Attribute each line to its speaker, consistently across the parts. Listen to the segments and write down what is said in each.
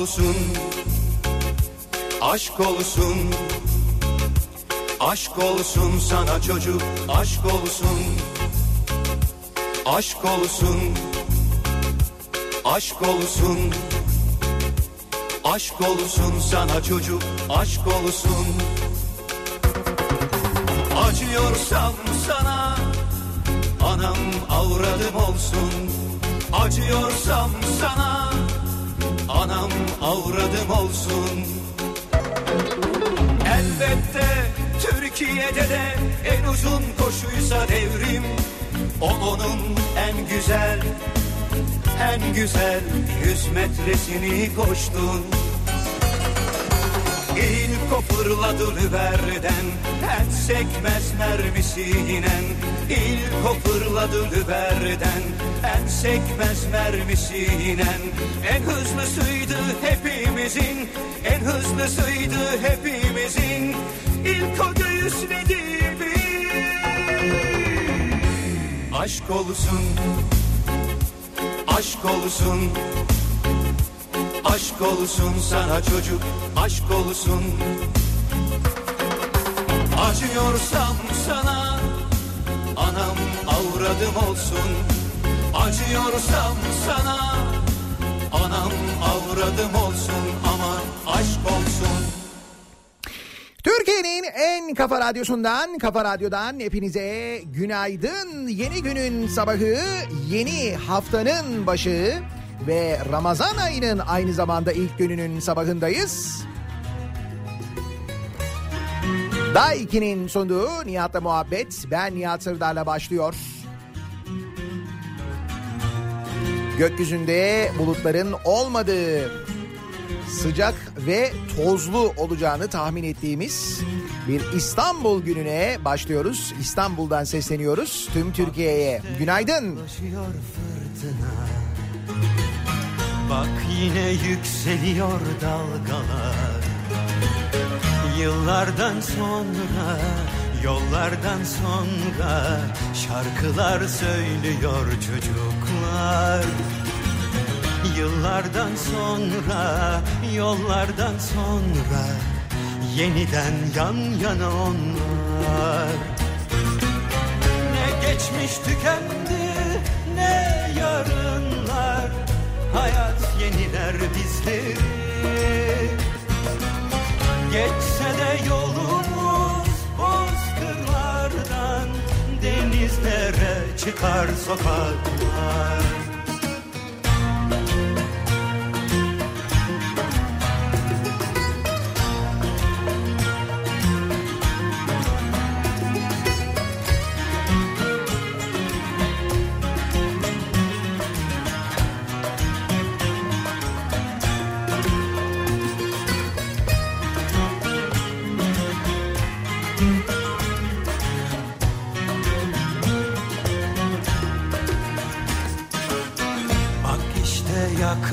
Speaker 1: Olsun Aşk olsun Aşk olsun sana çocuk Aşk olsun Aşk olsun Aşk olsun Aşk olsun sana çocuk Aşk olsun. Acıyorsam sana Anam avradım olsun. Acıyorsam sana Anam avradım olsun. Elbette Türkiye'de de en uzun koşuysa devrim. O onun en güzel en güzel yüz metresini koştun. İlk o fırladı Lüber'den En sekmez mermisinen İlk o fırladı Lüber'den En sekmez mermisinen En hızlısıydı hepimizin En hızlısıydı hepimizin. İlk o göğüsledi Aşk olsun Aşk olsun. Aşk olsun sana çocuk Aşk olsun. Acıyorsam sana avradım olsun Acıyorsam sana Anam avradım olsun Ama aşk olsun
Speaker 2: Türkiye'nin en kafa radyosundan, kafa radyodan hepinize günaydın. Yeni günün sabahı, yeni haftanın başı ve Ramazan ayının aynı zamanda ilk gününün sabahındayız. Day 2'nin sunduğu Nihat'la muhabbet, ben Nihat Sırdar'la başlıyor. Gökyüzünde bulutların olmadığı, sıcak ve tozlu olacağını tahmin ettiğimiz bir İstanbul gününe başlıyoruz. İstanbul'dan sesleniyoruz tüm Türkiye'ye. Günaydın.
Speaker 3: Bak yine yükseliyor dalgalar Yıllardan sonra, yollardan sonra Şarkılar söylüyor çocuklar. Yıllardan sonra, yollardan sonra Yeniden yan yana onlar. Ne geçmiş tükendi, ne yarınlar. Hayat yeniler bizleri. Geçse de yolumuz Denizlere çıkar sokaklar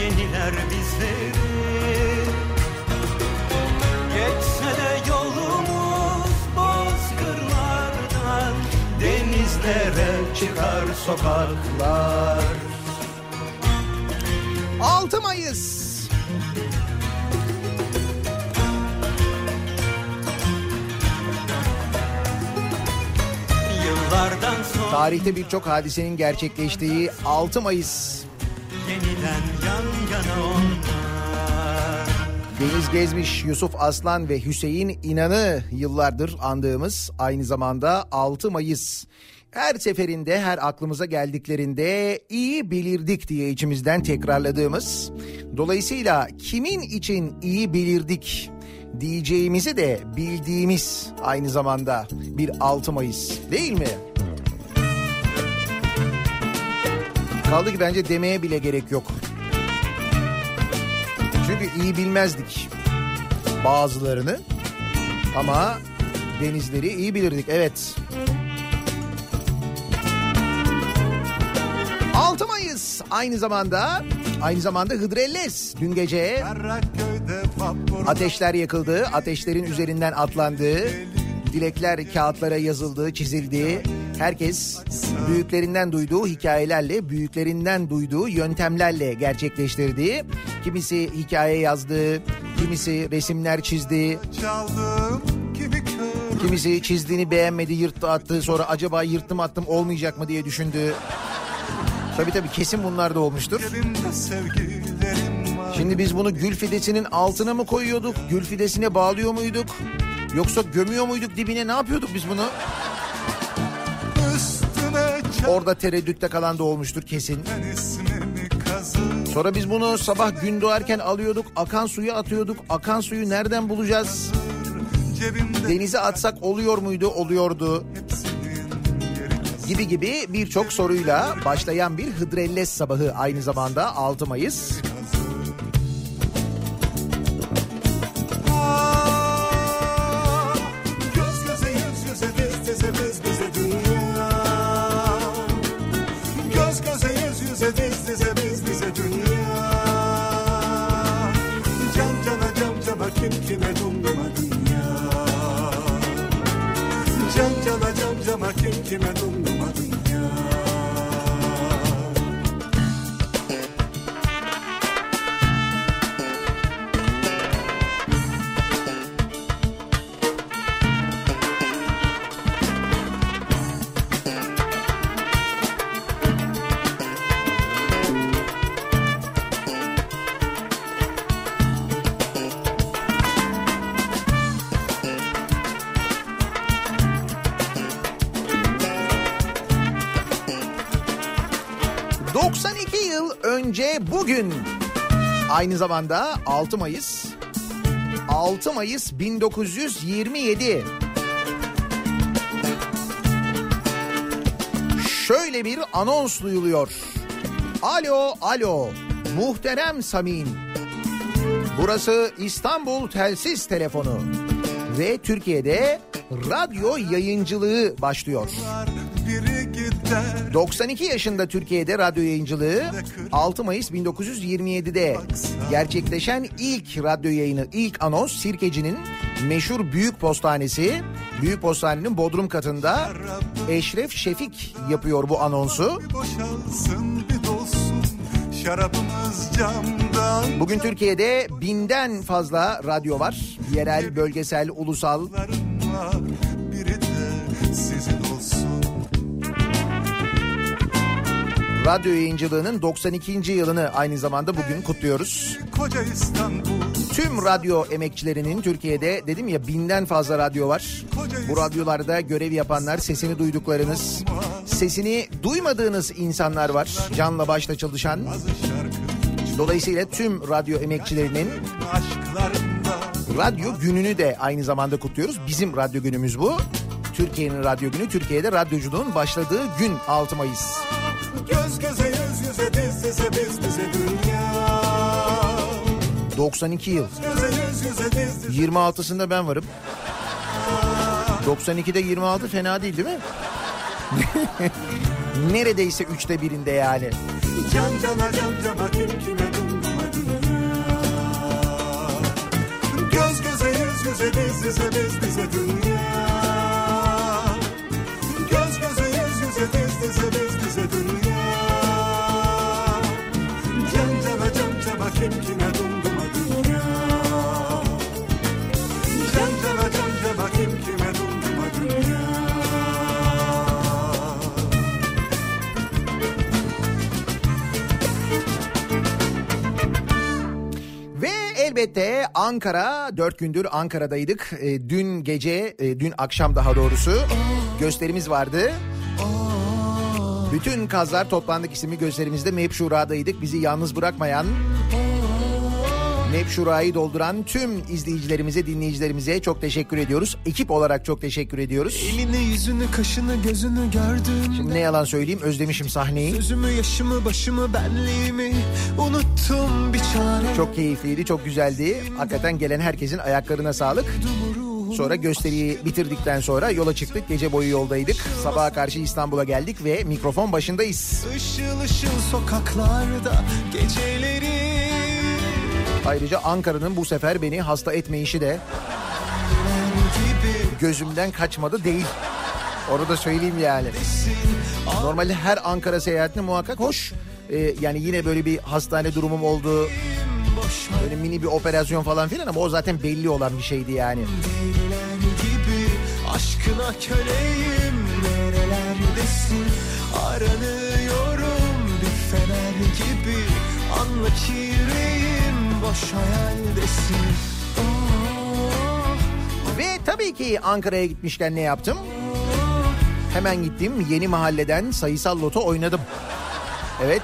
Speaker 3: yeniler bizleri Geçse de yolumuz bozkırlardan Denizlere çıkar sokaklar
Speaker 2: 6 Mayıs. Tarihte birçok hadisenin gerçekleştiği 6 Mayıs.
Speaker 3: Yeniden yan yana onlar
Speaker 2: Deniz Gezmiş, Yusuf Aslan ve Hüseyin İnan'ı yıllardır andığımız aynı zamanda 6 Mayıs. Her seferinde her aklımıza geldiklerinde iyi bilirdik diye içimizden tekrarladığımız. Dolayısıyla kimin için iyi bilirdik diyeceğimizi de bildiğimiz aynı zamanda bir 6 Mayıs değil mi? Kaldı ki bence demeye bile gerek yok. Çünkü iyi bilmezdik bazılarını. Ama denizleri iyi bilirdik evet. 6 Mayıs aynı zamanda aynı zamanda Hıdrellez dün gece ateşler yakıldı, ateşlerin üzerinden atlandı, dilekler kağıtlara yazıldı, çizildi. Herkes büyüklerinden duyduğu hikayelerle, büyüklerinden duyduğu yöntemlerle gerçekleştirdi. Kimisi hikaye yazdı, kimisi resimler çizdi,
Speaker 4: çaldım kimi kör
Speaker 2: kimisi çizdiğini beğenmedi, yırttı attı. Sonra acaba yırttım attım olmayacak mı diye düşündü. Tabii tabii kesin bunlar da olmuştur. Şimdi biz bunu gül fidesinin altına mı koyuyorduk? Gül fidesine bağlıyor muyduk? Yoksa gömüyor muyduk dibine ne yapıyorduk biz bunu? Orada tereddütte kalan da olmuştur kesin. Sonra biz bunu sabah gün doğarken alıyorduk, akan suya atıyorduk. Akan suyu nereden bulacağız? Denize atsak oluyor muydu? Oluyordu. Gibi gibi birçok soruyla başlayan bir Hıdrellez sabahı aynı zamanda 6 Mayıs. Aynı zamanda 6 Mayıs 6 Mayıs 1927 Şöyle bir anons duyuluyor. Alo, alo, muhterem Samin. Burası İstanbul Telsiz Telefonu. Ve Türkiye'de radyo yayıncılığı başlıyor.
Speaker 4: Biri gider
Speaker 2: 92 yaşında Türkiye'de radyo yayıncılığı 6 Mayıs 1927'de gerçekleşen ilk radyo yayını, ilk anons Sirkeci'nin meşhur Büyük Postanesi. Büyük Postanenin bodrum katında Eşref Şefik yapıyor bu anonsu. Bugün Türkiye'de binden fazla radyo var. Yerel, bölgesel, ulusal. Radyo yayıncılığının 92. yılını aynı zamanda bugün kutluyoruz. Tüm radyo emekçilerinin Türkiye'de dedim ya binden fazla radyo var. Bu radyolarda görev yapanlar, sesini duyduklarınız, sesini duymadığınız insanlar var. Canla başla çalışan. Dolayısıyla tüm radyo emekçilerinin radyo gününü de aynı zamanda kutluyoruz. Bizim radyo günümüz bu. Türkiye'nin radyo günü, Türkiye'de radyoculuğun başladığı gün 6 Mayıs.
Speaker 4: Göz göze yüz yüze diz dize biz bize dünya
Speaker 2: 92 yıl.
Speaker 4: Göze yüz yüze diz dize
Speaker 2: 26'sında ben varım. 92'de 26 fena değil değil mi? Neredeyse üçte birinde yani.
Speaker 4: Can cana can cana kim kime Göz göze yüz yüze diz dize biz bize dünya Göz göze yüz yüze biz bize dünya
Speaker 2: elbette Ankara, dört gündür Ankara'daydık. E, dün gece, e, dün akşam daha doğrusu gösterimiz vardı. Bütün kazlar toplandık isimli gösterimizde Meyip Şura'daydık. Bizi yalnız bırakmayan Nevşura'yı dolduran tüm izleyicilerimize, dinleyicilerimize çok teşekkür ediyoruz. Ekip olarak çok teşekkür ediyoruz.
Speaker 3: Elini yüzünü kaşını gözünü gördüm.
Speaker 2: Şimdi ne yalan söyleyeyim özlemişim sahneyi.
Speaker 3: Sözümü yaşımı başımı benliğimi unuttum bir çare.
Speaker 2: Çok keyifliydi, çok güzeldi. Hakikaten gelen herkesin ayaklarına sağlık. Sonra gösteriyi bitirdikten sonra yola çıktık. Gece boyu yoldaydık. Sabaha karşı İstanbul'a geldik ve mikrofon başındayız.
Speaker 3: Işıl ışıl sokaklarda geceleri
Speaker 2: Ayrıca Ankara'nın bu sefer beni hasta etme işi de gözümden kaçmadı değil. Onu da söyleyeyim yani. Normalde her Ankara seyahatinde muhakkak hoş. Ee, yani yine böyle bir hastane durumum oldu. Böyle mini bir operasyon falan filan ama o zaten belli olan bir şeydi yani.
Speaker 3: Gibi aşkına köleyim nerelerdesin aranıyorum bir fener gibi anla ki yüreğim boş hayaldesin oh,
Speaker 2: Ve tabii ki Ankara'ya gitmişken ne yaptım? Hemen gittim yeni mahalleden sayısal loto oynadım. Evet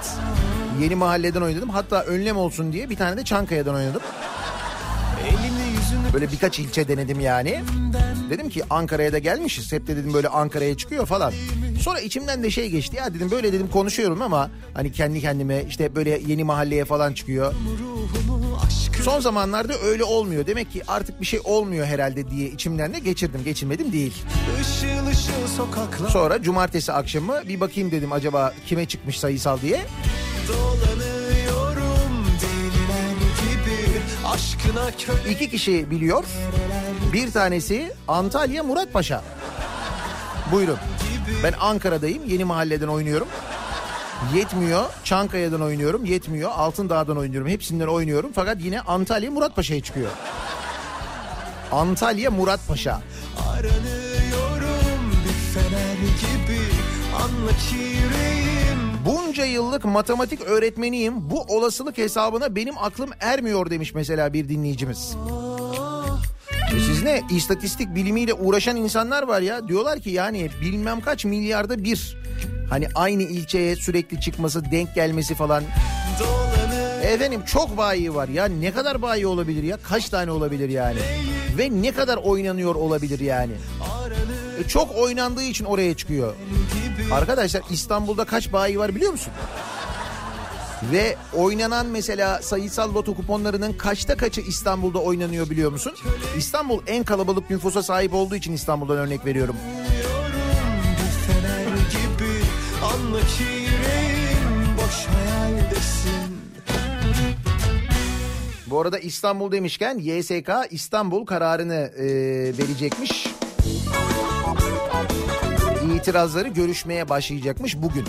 Speaker 2: yeni mahalleden oynadım. Hatta önlem olsun diye bir tane de Çankaya'dan oynadım. Böyle birkaç ilçe denedim yani. Dedim ki Ankara'ya da gelmişiz. Hep de dedim böyle Ankara'ya çıkıyor falan. Sonra içimden de şey geçti. Ya dedim böyle dedim konuşuyorum ama hani kendi kendime işte böyle yeni mahalleye falan çıkıyor. Son zamanlarda öyle olmuyor. Demek ki artık bir şey olmuyor herhalde diye içimden de geçirdim. Geçirmedim değil.
Speaker 3: ışıl ışıl sokaklar
Speaker 2: Sonra cumartesi akşamı bir bakayım dedim acaba kime çıkmış sayısal diye.
Speaker 3: dolanıyorum deliler gibi aşkına köle
Speaker 2: İki kişi biliyor. Bir tanesi Antalya Muratpaşa. Buyurun. Ben Ankara'dayım. Yeni mahalleden oynuyorum. Yetmiyor. Çankaya'dan oynuyorum. Yetmiyor. Altındağ'dan oynuyorum. Hepsinden oynuyorum. Fakat yine Antalya Muratpaşa'ya çıkıyor. Antalya Muratpaşa.
Speaker 3: aranıyorum bir fener gibi anla yüreğim
Speaker 2: Bunca yıllık matematik öğretmeniyim. Bu olasılık hesabına benim aklım ermiyor demiş mesela bir dinleyicimiz. E Siz ne? İstatistik bilimiyle uğraşan insanlar var ya. Diyorlar ki yani bilmem kaç milyarda bir. Hani aynı ilçeye sürekli çıkması denk gelmesi falan.
Speaker 3: Dolanır
Speaker 2: efendim çok bayi var ya. Ne kadar bayi olabilir ya? Kaç tane olabilir yani? Ve ne kadar oynanıyor olabilir yani? E çok oynandığı için oraya çıkıyor. Arkadaşlar İstanbul'da kaç bayi var biliyor musun? Ve oynanan mesela sayısal loto kuponlarının kaçta kaçı İstanbul'da oynanıyor biliyor musun? İstanbul en kalabalık nüfusa sahip olduğu için İstanbul'dan örnek veriyorum. Bu arada İstanbul demişken YSK İstanbul kararını e, verecekmiş. İtirazları görüşmeye başlayacakmış bugün.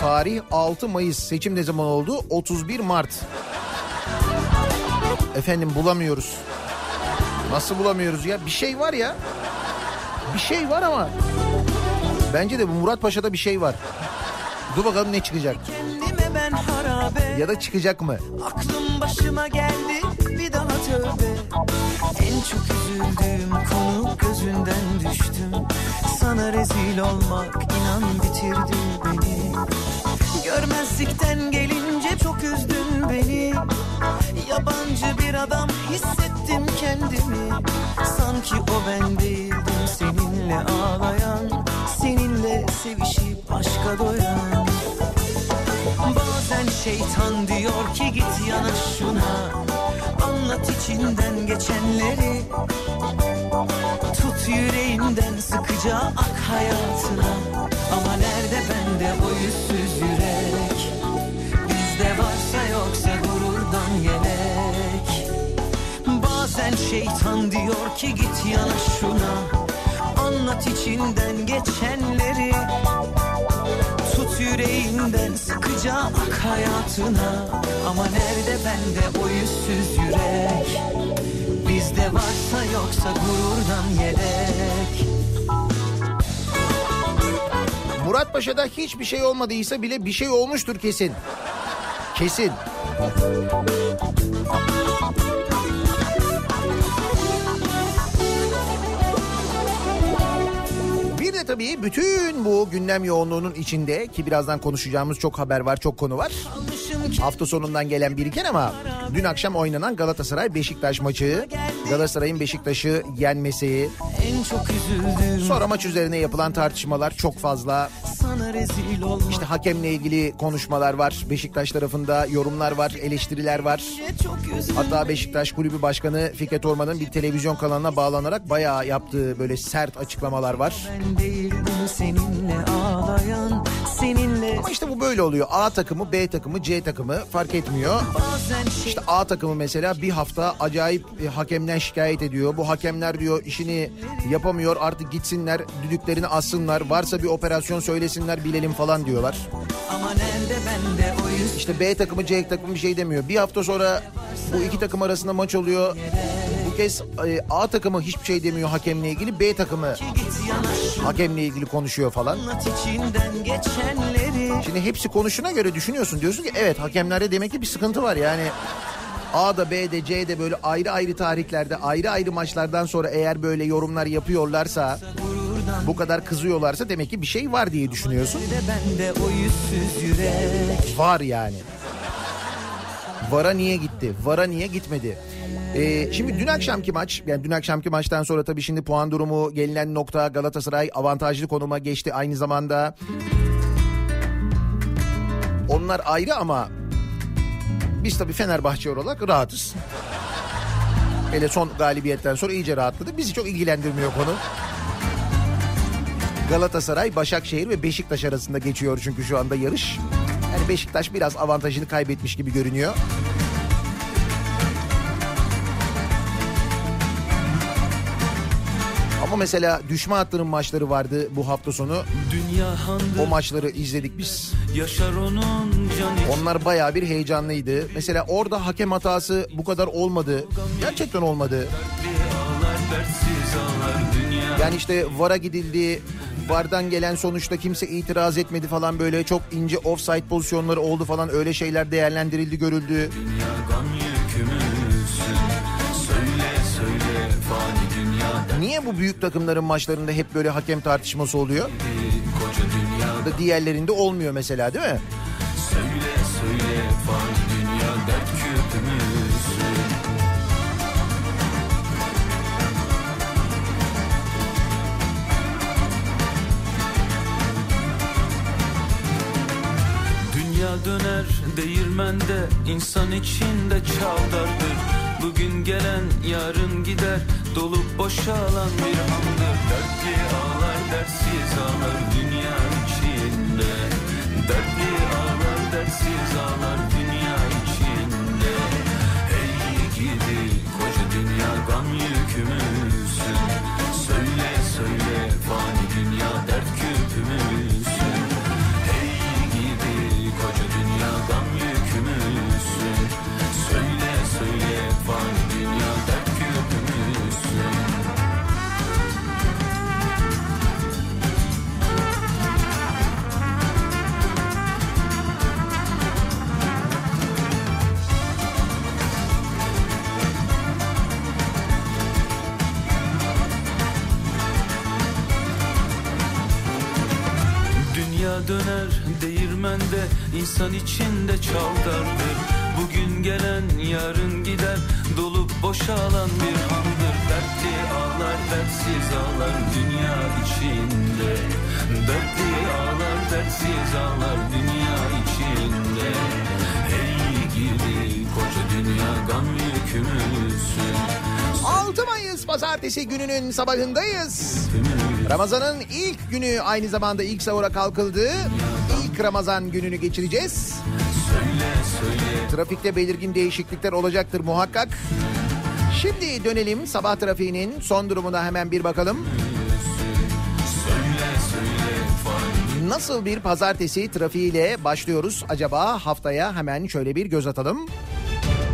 Speaker 2: Tarih 6 Mayıs. Seçim ne zaman oldu? 31 Mart. Efendim bulamıyoruz. Nasıl bulamıyoruz ya? Bir şey var ya. Bir şey var ama. Bence de bu Murat Paşa'da bir şey var. Dur bakalım ne çıkacak. Ya da çıkacak mı?
Speaker 5: Aklım başıma geldi bir daha tövbe En çok üzüldüğüm konu gözünden düştüm. Sana rezil olmak inan bitirdi beni. Görmezlikten gelince çok üzdün beni. Yabancı bir adam hissettim kendimi. Sanki o ben değildim seninle ağlayan Seninle sevişip aşka doyan. Bazen şeytan diyor ki git yana şuna Anlat içinden geçenleri. Tut yüreğinden sıkıca ak hayatına. Ama nerede bende o yüzsüz yürek? Bizde varsa yoksa gururdan yelek. Bazen şeytan diyor ki git yana şuna. Anlat içinden geçenleri Tut yüreğinden sıkıca ak hayatına Ama nerede bende o yüzsüz yürek Bizde varsa yoksa gururdan yelek
Speaker 2: Murat Paşa'da hiçbir şey olmadıysa bile bir şey olmuştur kesin. Kesin. Tabii bütün bu gündem yoğunluğunun içinde ki birazdan konuşacağımız çok haber var, çok konu var. Hafta sonundan gelen biriken ama dün akşam oynanan Galatasaray Beşiktaş maçı. Galatasaray'ın Beşiktaş'ı yenmesi.
Speaker 5: En çok üzüldüğüm
Speaker 2: Sonra maç üzerine yapılan tartışmalar çok fazla. İşte hakemle ilgili konuşmalar var. Beşiktaş tarafında yorumlar var, eleştiriler var. Hatta Beşiktaş Kulübü Başkanı Fikret Orman'ın bir televizyon kanalına bağlanarak bayağı yaptığı böyle sert açıklamalar var.
Speaker 5: Ben değildim seninle ağlayan seninle
Speaker 2: Ama işte bu böyle oluyor. A takımı, B takımı, C takımı fark etmiyor. İşte A takımı mesela bir hafta acayip e, hakemden şikayet ediyor. Bu hakemler diyor işini yapamıyor artık gitsinler düdüklerini assınlar. Varsa bir operasyon söylesinler bilelim falan diyorlar. İşte B takımı C takımı bir şey demiyor. Bir hafta sonra bu iki takım arasında maç oluyor. Kez e, A takımı hiçbir şey demiyor hakemle ilgili. B takımı hakemle ilgili konuşuyor falan. Şimdi hepsi konuşuna göre düşünüyorsun. Diyorsun ki evet hakemlerde demek ki bir sıkıntı var. Yani A'da B'de C'de böyle ayrı ayrı tarihlerde ayrı ayrı maçlardan sonra eğer böyle yorumlar yapıyorlarsa bu kadar kızıyorlarsa demek ki bir şey var diye düşünüyorsun. Var yani. Vara niye gitti? Vara niye gitmedi? Ee, şimdi dün akşamki maç, yani dün akşamki maçtan sonra tabii şimdi puan durumu gelinen nokta Galatasaray avantajlı konuma geçti aynı zamanda. Onlar ayrı ama biz tabii Fenerbahçe olarak rahatız. Hele son galibiyetten sonra iyice rahatladı. Bizi çok ilgilendirmiyor konu. Galatasaray, Başakşehir ve Beşiktaş arasında geçiyor çünkü şu anda yarış. Yani Beşiktaş biraz avantajını kaybetmiş gibi görünüyor. Ama mesela düşme hattının maçları vardı bu hafta sonu. O maçları izledik biz.
Speaker 6: yaşar onun canı
Speaker 2: Onlar bayağı bir heyecanlıydı. Mesela orada hakem hatası bu kadar olmadı. Gerçekten olmadı. Yani işte VAR'a gidildi. VAR'dan gelen sonuçta kimse itiraz etmedi falan böyle çok ince offside pozisyonları oldu falan öyle şeyler değerlendirildi görüldü.
Speaker 6: Dünya
Speaker 2: Niye bu büyük takımların maçlarında hep böyle hakem tartışması oluyor? Da diğerlerinde olmuyor mesela değil mi?
Speaker 6: Söyle söyle fani dünya dert Dünya döner değirmende insan içinde çavdardır Bugün gelen yarın gider dolup boşalan bir handır Dertli ağlar dertsiz ağlar dünya içinde. Dertli ağlar dertsiz ağlar dünya içinde. Hey gidi koca dünya gam yükümüzsün. Söyle söyle fani dünya dert küpümüzsün. Hey gidi koca dünya gam yükümüzsün. Söyle söyle fani döner değirmende insan içinde çavdardır. Bugün gelen yarın gider dolup boşalan bir handır. Dertli ağlar dertsiz ağlar dünya içinde. Dertli ağlar dertsiz ağlar dünya içinde dünya gam yükümüzsün
Speaker 2: 6 Mayıs pazartesi gününün sabahındayız. Ramazan'ın ilk günü aynı zamanda ilk sahura kalkıldı. İlk Ramazan gününü geçireceğiz.
Speaker 6: Söyle söyle
Speaker 2: Trafikte belirgin değişiklikler olacaktır muhakkak. Şimdi dönelim sabah trafiğinin son durumuna hemen bir bakalım. Nasıl bir pazartesi trafiğiyle başlıyoruz acaba haftaya hemen şöyle bir göz atalım.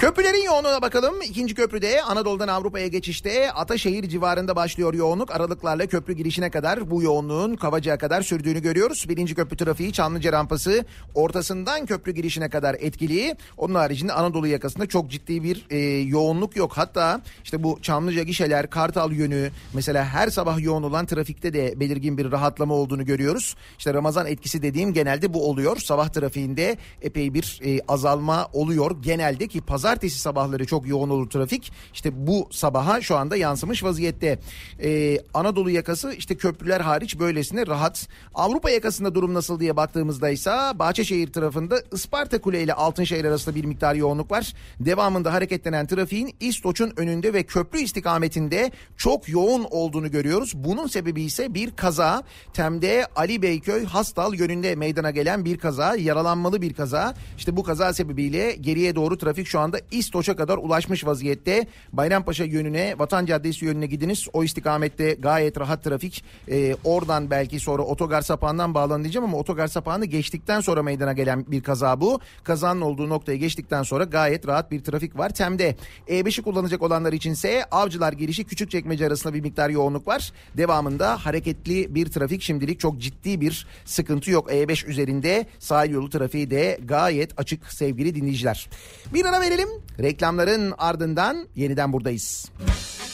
Speaker 2: Köprülerin yoğunluğuna bakalım. İkinci köprüde Anadolu'dan Avrupa'ya geçişte Ataşehir civarında başlıyor yoğunluk. Aralıklarla köprü girişine kadar bu yoğunluğun Kavacık'a kadar sürdüğünü görüyoruz. Birinci köprü trafiği Çamlıca rampası ortasından köprü girişine kadar etkili. Onun haricinde Anadolu yakasında çok ciddi bir e, yoğunluk yok. Hatta işte bu Çamlıca gişeler, Kartal yönü mesela her sabah yoğun olan trafikte de belirgin bir rahatlama olduğunu görüyoruz. İşte Ramazan etkisi dediğim genelde bu oluyor. Sabah trafiğinde epey bir e, azalma oluyor. Genelde ki pazartesi sabahları çok yoğun olur trafik. İşte bu sabaha şu anda yansımış vaziyette. E, Anadolu yakası işte köprüler hariç böylesine rahat. Avrupa yakasında durum nasıl diye baktığımızda ise Bahçeşehir tarafında Isparta Kule ile Altınşehir arasında bir miktar yoğunluk var. Devamında hareketlenen trafiğin İstoç'un önünde ve köprü istikametinde çok yoğun olduğunu görüyoruz. Bunun sebebi ise bir kaza. Tem'de Ali Beyköy Hastal yönünde meydana gelen bir kaza. Yaralanmalı bir kaza. İşte bu kaza sebebiyle geriye doğru trafik şu anda İstoç'a kadar ulaşmış vaziyette. Bayrampaşa yönüne, Vatan Caddesi yönüne gidiniz. O istikamette gayet rahat trafik. Ee, oradan belki sonra otogar sapağından bağlanın diyeceğim ama otogar sapağını geçtikten sonra meydana gelen bir kaza bu. Kazanın olduğu noktaya geçtikten sonra gayet rahat bir trafik var. Tem'de E5'i kullanacak olanlar içinse Avcılar girişi Küçükçekmece arasında bir miktar yoğunluk var. Devamında hareketli bir trafik şimdilik çok ciddi bir sıkıntı yok. E5 üzerinde sahil yolu trafiği de gayet açık sevgili dinleyiciler. Bir ara verelim. Reklamların ardından yeniden buradayız. Kafa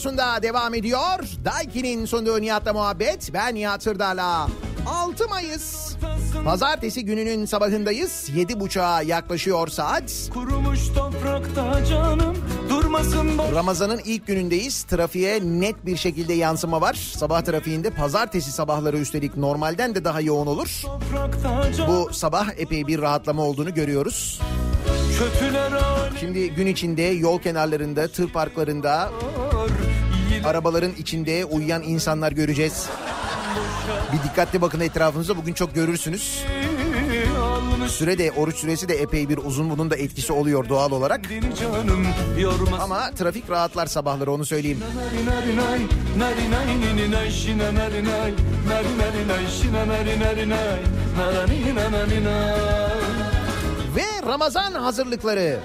Speaker 2: radyosunda devam ediyor. Daiki'nin sunduğu Nihat'la muhabbet. Ben Nihat Sırdar'la. 6 Mayıs Pazartesi gününün sabahındayız. 7.30'a yaklaşıyor saat.
Speaker 6: Kurumuş toprakta canım durmasın boş
Speaker 2: Ramazan'ın ilk günündeyiz. Trafiğe net bir şekilde yansıma var. Sabah trafiğinde pazartesi sabahları üstelik normalden de daha yoğun olur. Bu sabah epey bir rahatlama olduğunu görüyoruz. Şimdi gün içinde yol kenarlarında, tır parklarında, arabaların içinde uyuyan insanlar göreceğiz. Bir dikkatli bakın etrafınıza bugün çok görürsünüz. Süre de oruç süresi de epey bir uzun bunun da etkisi oluyor doğal olarak. Ama trafik rahatlar sabahları onu söyleyeyim. Ve Ramazan hazırlıkları.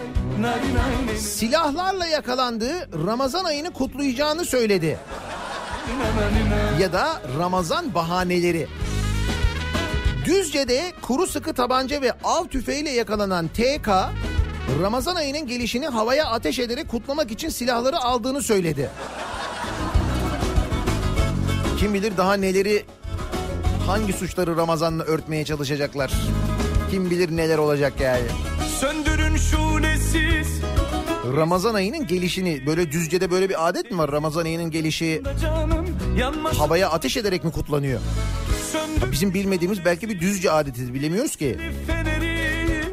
Speaker 2: Silahlarla yakalandı Ramazan ayını kutlayacağını söyledi. Ya da Ramazan bahaneleri. Düzce'de kuru sıkı tabanca ve av tüfeğiyle yakalanan TK Ramazan ayının gelişini havaya ateş ederek kutlamak için silahları aldığını söyledi. Kim bilir daha neleri hangi suçları Ramazan'la örtmeye çalışacaklar. Kim bilir neler olacak yani.
Speaker 6: Söndürün
Speaker 2: Ramazan ayının gelişini böyle Düzce'de böyle bir adet mi var? Ramazan ayının gelişi havaya ateş ederek mi kutlanıyor? Bizim bilmediğimiz belki bir Düzce adetidir bilemiyoruz ki.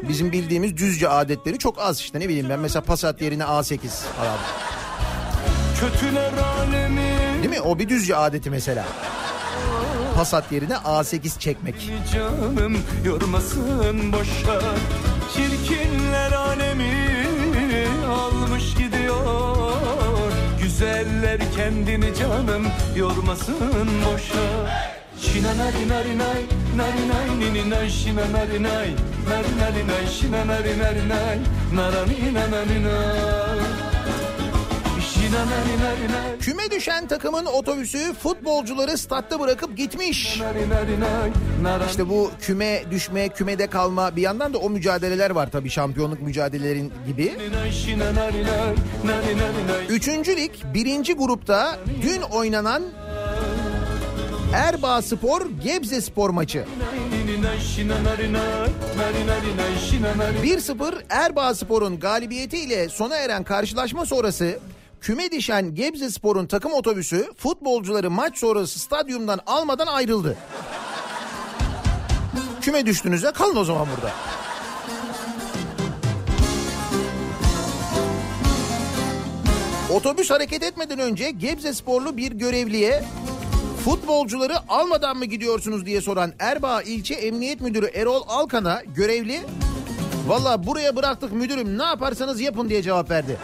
Speaker 2: Bizim bildiğimiz Düzce adetleri çok az işte ne bileyim ben mesela Passat yerine A8 falan. Değil mi? O bir Düzce adeti mesela. Passat yerine A8 çekmek.
Speaker 6: canım yormasın boşa alemi almış gidiyor. Güzeller kendini canım yormasın boşa. Şina nari nari nay, nari nay nini nay şina nari nay Nari nari nay, şina nari nari nay, narani nanani nay
Speaker 2: Küme düşen takımın otobüsü futbolcuları statta bırakıp gitmiş.
Speaker 6: narani
Speaker 2: İşte bu küme düşme, kümede kalma bir yandan da o mücadeleler var tabii şampiyonluk mücadelelerin gibi. Üçüncü lig birinci grupta dün oynanan Erbaa Spor Gebze Spor maçı. 1-0 Erbaa Spor'un galibiyetiyle sona eren karşılaşma sonrası küme düşen Gebze Spor'un takım otobüsü futbolcuları maç sonrası stadyumdan almadan ayrıldı. Küme düştünüz ya kalın o zaman burada. Otobüs hareket etmeden önce Gebze Sporlu bir görevliye Futbolcuları almadan mı gidiyorsunuz diye soran Erbaa İlçe Emniyet Müdürü Erol Alkan'a görevli Valla buraya bıraktık müdürüm ne yaparsanız yapın diye cevap verdi.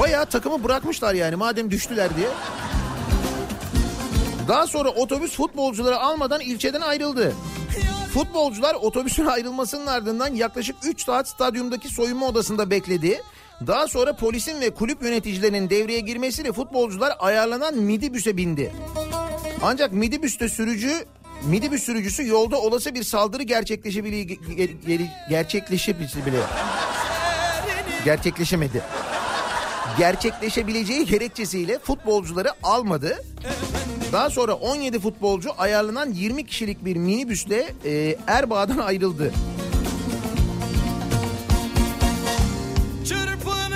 Speaker 2: Bayağı takımı bırakmışlar yani madem düştüler diye. Daha sonra otobüs futbolcuları almadan ilçeden ayrıldı. Futbolcular otobüsün ayrılmasının ardından yaklaşık 3 saat stadyumdaki soyunma odasında bekledi. Daha sonra polisin ve kulüp yöneticilerinin devreye girmesiyle futbolcular ayarlanan midibüse bindi. Ancak midibüste sürücü midibüs sürücüsü yolda olası bir saldırı gerçekleşebilir gerçekleşebilir gerçekleşemedi. Gerçekleşebileceği gerekçesiyle futbolcuları almadı. Daha sonra 17 futbolcu ayarlanan 20 kişilik bir minibüsle e, Erbaa'dan ayrıldı.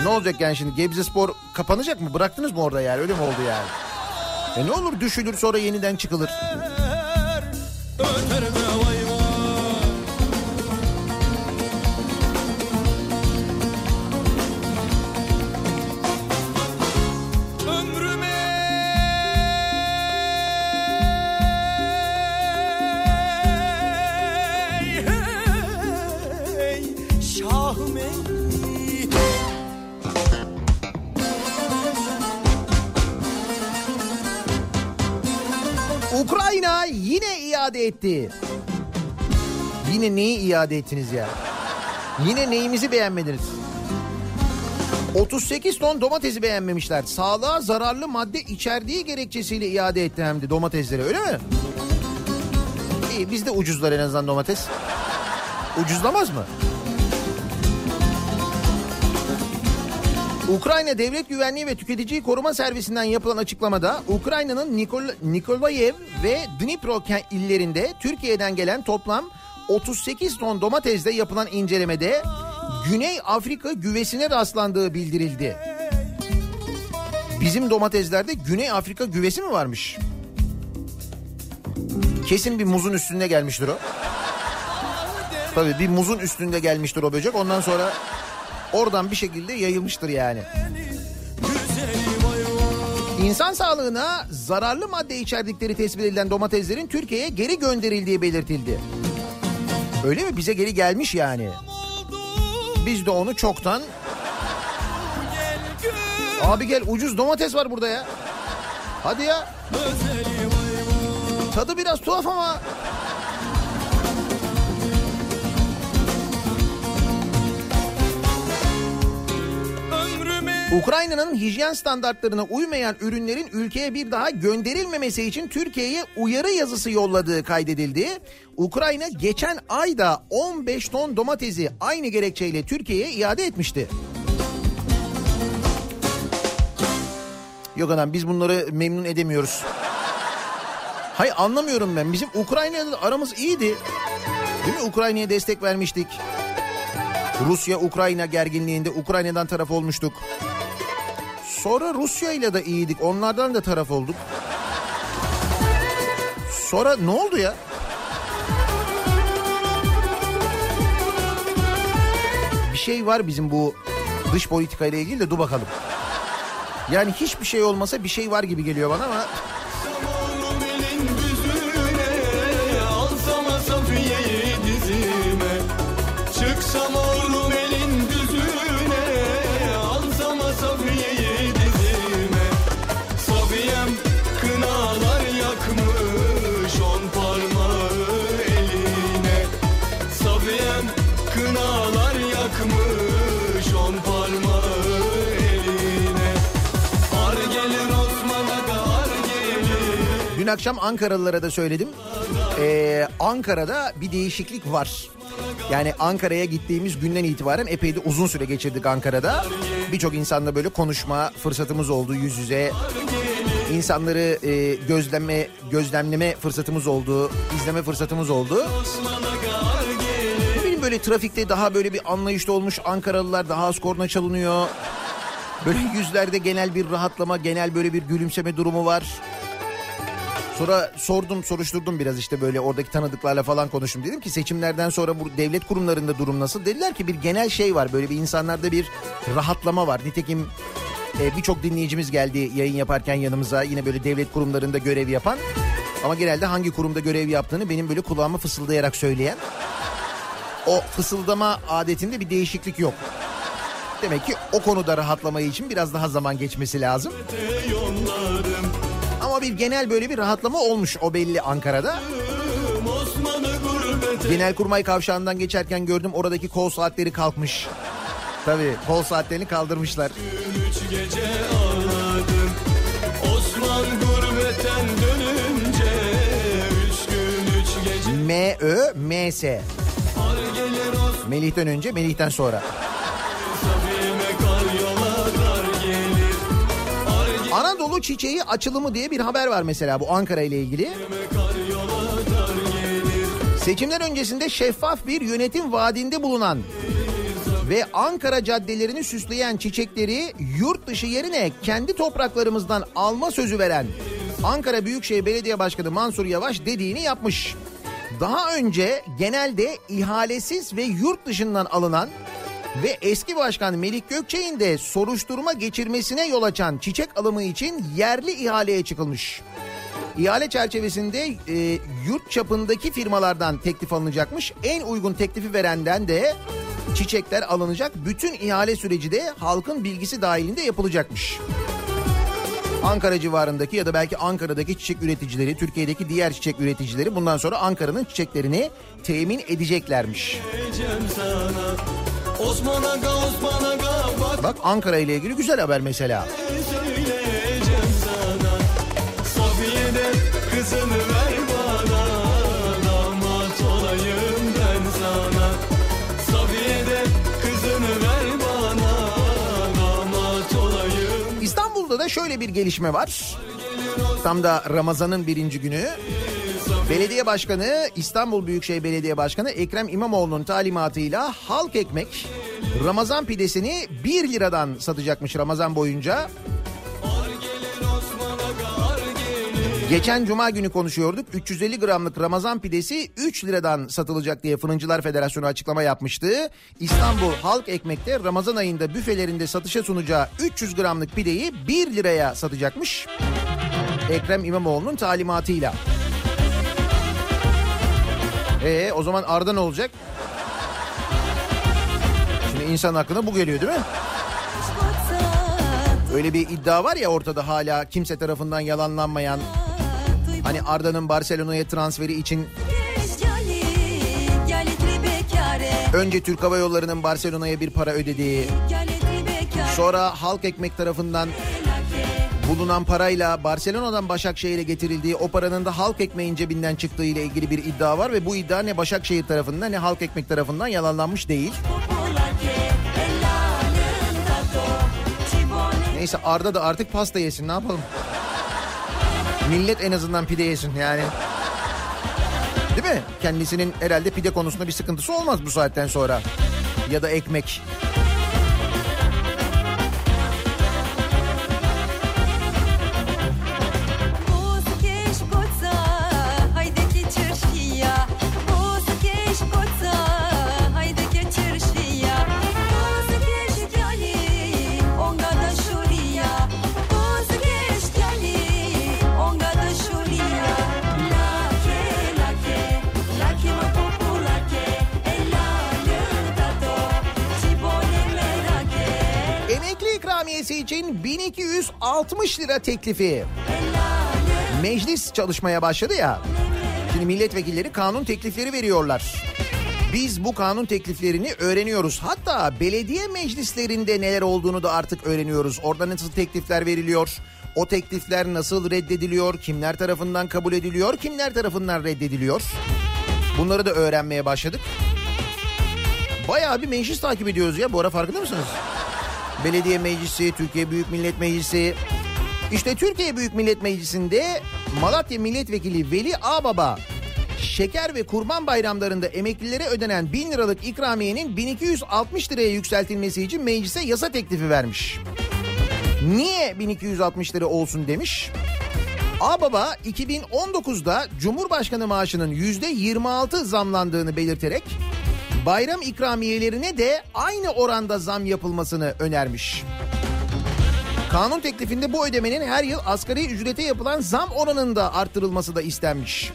Speaker 2: Ne olacak yani şimdi Gebze Spor kapanacak mı? Bıraktınız mı orada yani öyle mi oldu yani? E ne olur düşülür sonra yeniden çıkılır.
Speaker 1: Öter
Speaker 2: etti. Yine neyi iade ettiniz ya? Yine neyimizi beğenmediniz? 38 ton domatesi beğenmemişler. Sağlığa zararlı madde içerdiği gerekçesiyle iade etti hem de domatesleri öyle mi? İyi bizde ucuzlar en azından domates. Ucuzlamaz mı? Ukrayna Devlet Güvenliği ve Tüketiciyi Koruma Servisinden yapılan açıklamada Ukrayna'nın Nikol- Nikolayev ve Dnipro illerinde Türkiye'den gelen toplam 38 ton domatesle yapılan incelemede Güney Afrika güvesine rastlandığı bildirildi. Bizim domateslerde Güney Afrika güvesi mi varmış? Kesin bir muzun üstünde gelmiştir o. Tabii bir muzun üstünde gelmiştir o böcek. Ondan sonra oradan bir şekilde yayılmıştır yani. İnsan sağlığına zararlı madde içerdikleri tespit edilen domateslerin Türkiye'ye geri gönderildiği belirtildi. Öyle mi? Bize geri gelmiş yani. Biz de onu çoktan... Abi gel ucuz domates var burada ya. Hadi ya. Tadı biraz tuhaf ama. Ukrayna'nın hijyen standartlarına uymayan ürünlerin ülkeye bir daha gönderilmemesi için Türkiye'ye uyarı yazısı yolladığı kaydedildi. Ukrayna geçen ayda 15 ton domatesi aynı gerekçeyle Türkiye'ye iade etmişti. Yok adam biz bunları memnun edemiyoruz. Hay anlamıyorum ben. Bizim Ukrayna'yla aramız iyiydi. Değil mi? Ukrayna'ya destek vermiştik. Rusya-Ukrayna gerginliğinde Ukrayna'dan taraf olmuştuk. Sonra Rusya ile de iyiydik. Onlardan da taraf olduk. Sonra ne oldu ya? Bir şey var bizim bu dış politika ile ilgili de dur bakalım. Yani hiçbir şey olmasa bir şey var gibi geliyor bana ama Dün akşam Ankaralılara da söyledim. Ee, Ankara'da bir değişiklik var. Yani Ankara'ya gittiğimiz günden itibaren epey de uzun süre geçirdik Ankara'da. Birçok insanla böyle konuşma fırsatımız oldu yüz yüze. İnsanları e, gözleme gözlemleme fırsatımız oldu, izleme fırsatımız oldu. Bileyim böyle trafikte daha böyle bir anlayışlı olmuş Ankaralılar daha az korna çalınıyor. Böyle yüzlerde genel bir rahatlama, genel böyle bir gülümseme durumu var. Sonra sordum soruşturdum biraz işte böyle oradaki tanıdıklarla falan konuştum. Dedim ki seçimlerden sonra bu devlet kurumlarında durum nasıl? Dediler ki bir genel şey var böyle bir insanlarda bir rahatlama var. Nitekim Ee, Birçok dinleyicimiz geldi yayın yaparken yanımıza yine böyle devlet kurumlarında görev yapan. Ama genelde hangi kurumda görev yaptığını benim böyle kulağıma fısıldayarak söyleyen. O fısıldama adetinde bir değişiklik yok. Demek ki o konuda rahatlamayı için biraz daha zaman geçmesi lazım. Ama bir genel böyle bir rahatlama olmuş o belli Ankara'da. Genelkurmay kavşağından geçerken gördüm oradaki kol saatleri kalkmış. Tabii kol saatlerini kaldırmışlar.
Speaker 1: Üç gece ağladım Osman gurbetten dönünce Üç gün üç gece
Speaker 2: M Ö M S.
Speaker 1: Ar gelir Osman
Speaker 2: Melih'ten önce, Melih'ten sonra. Anadolu çiçeği açılımı diye bir haber var mesela bu Ankara ile ilgili. Seçimler öncesinde şeffaf bir yönetim vaadinde bulunan ve Ankara caddelerini süsleyen çiçekleri yurt dışı yerine kendi topraklarımızdan alma sözü veren Ankara Büyükşehir Belediye Başkanı Mansur Yavaş dediğini yapmış. Daha önce genelde ihalesiz ve yurt dışından alınan ve eski başkan Melik Gökçe'nin de soruşturma geçirmesine yol açan çiçek alımı için yerli ihaleye çıkılmış. İhale çerçevesinde e, yurt çapındaki firmalardan teklif alınacakmış. En uygun teklifi verenden de çiçekler alınacak. Bütün ihale süreci de halkın bilgisi dahilinde yapılacakmış. Ankara civarındaki ya da belki Ankara'daki çiçek üreticileri, Türkiye'deki diğer çiçek üreticileri bundan sonra Ankara'nın çiçeklerini temin edeceklermiş.
Speaker 1: Sana Osman Aga Osman Aga bak
Speaker 2: Bak Ankara ile ilgili güzel haber mesela.
Speaker 1: söyleyeceğim sana Safiye de kızını ver bana Damat olayım ben sana Safiye de kızını ver bana Damat olayım
Speaker 2: İstanbul'da da şöyle bir gelişme var. Tam da Ramazan'ın birinci günü. Belediye Başkanı, İstanbul Büyükşehir Belediye Başkanı Ekrem İmamoğlu'nun talimatıyla halk ekmek Ramazan pidesini 1 liradan satacakmış Ramazan boyunca. Geçen cuma günü konuşuyorduk. 350 gramlık Ramazan pidesi 3 liradan satılacak diye Fırıncılar Federasyonu açıklama yapmıştı. İstanbul Halk Ekmek'te Ramazan ayında büfelerinde satışa sunacağı 300 gramlık pideyi 1 liraya satacakmış. Ekrem İmamoğlu'nun talimatıyla. Ee o zaman Arda ne olacak? Şimdi insan aklına bu geliyor değil mi? Öyle bir iddia var ya ortada hala kimse tarafından yalanlanmayan. Hani Arda'nın Barcelona'ya transferi için önce Türk Hava Yolları'nın Barcelona'ya bir para ödediği, sonra Halk Ekmek tarafından bulunan parayla Barcelona'dan Başakşehir'e getirildiği o paranın da Halk Ekmeğin cebinden çıktığı ile ilgili bir iddia var ve bu iddia ne Başakşehir tarafından ne Halk Ekmek tarafından yalanlanmış değil. Neyse Arda da artık pasta yesin ne yapalım? Millet en azından pide yesin yani. Değil mi? Kendisinin herhalde pide konusunda bir sıkıntısı olmaz bu saatten sonra. Ya da ekmek. Emekli ikramiyesi için 1260 lira teklifi. Meclis çalışmaya başladı ya. Şimdi milletvekilleri kanun teklifleri veriyorlar. Biz bu kanun tekliflerini öğreniyoruz. Hatta belediye meclislerinde neler olduğunu da artık öğreniyoruz. Orada nasıl teklifler veriliyor? O teklifler nasıl reddediliyor? Kimler tarafından kabul ediliyor? Kimler tarafından reddediliyor? Bunları da öğrenmeye başladık. Bayağı bir meclis takip ediyoruz ya. Bu ara farkında mısınız? Belediye Meclisi, Türkiye Büyük Millet Meclisi. İşte Türkiye Büyük Millet Meclisi'nde Malatya Milletvekili Veli Ağbaba şeker ve kurban bayramlarında emeklilere ödenen 1000 liralık ikramiyenin 1260 liraya yükseltilmesi için meclise yasa teklifi vermiş. Niye 1260 lira olsun demiş. Ağbaba 2019'da Cumhurbaşkanı maaşının %26 zamlandığını belirterek bayram ikramiyelerine de aynı oranda zam yapılmasını önermiş. Kanun teklifinde bu ödemenin her yıl asgari ücrete yapılan zam oranında arttırılması da istenmiş.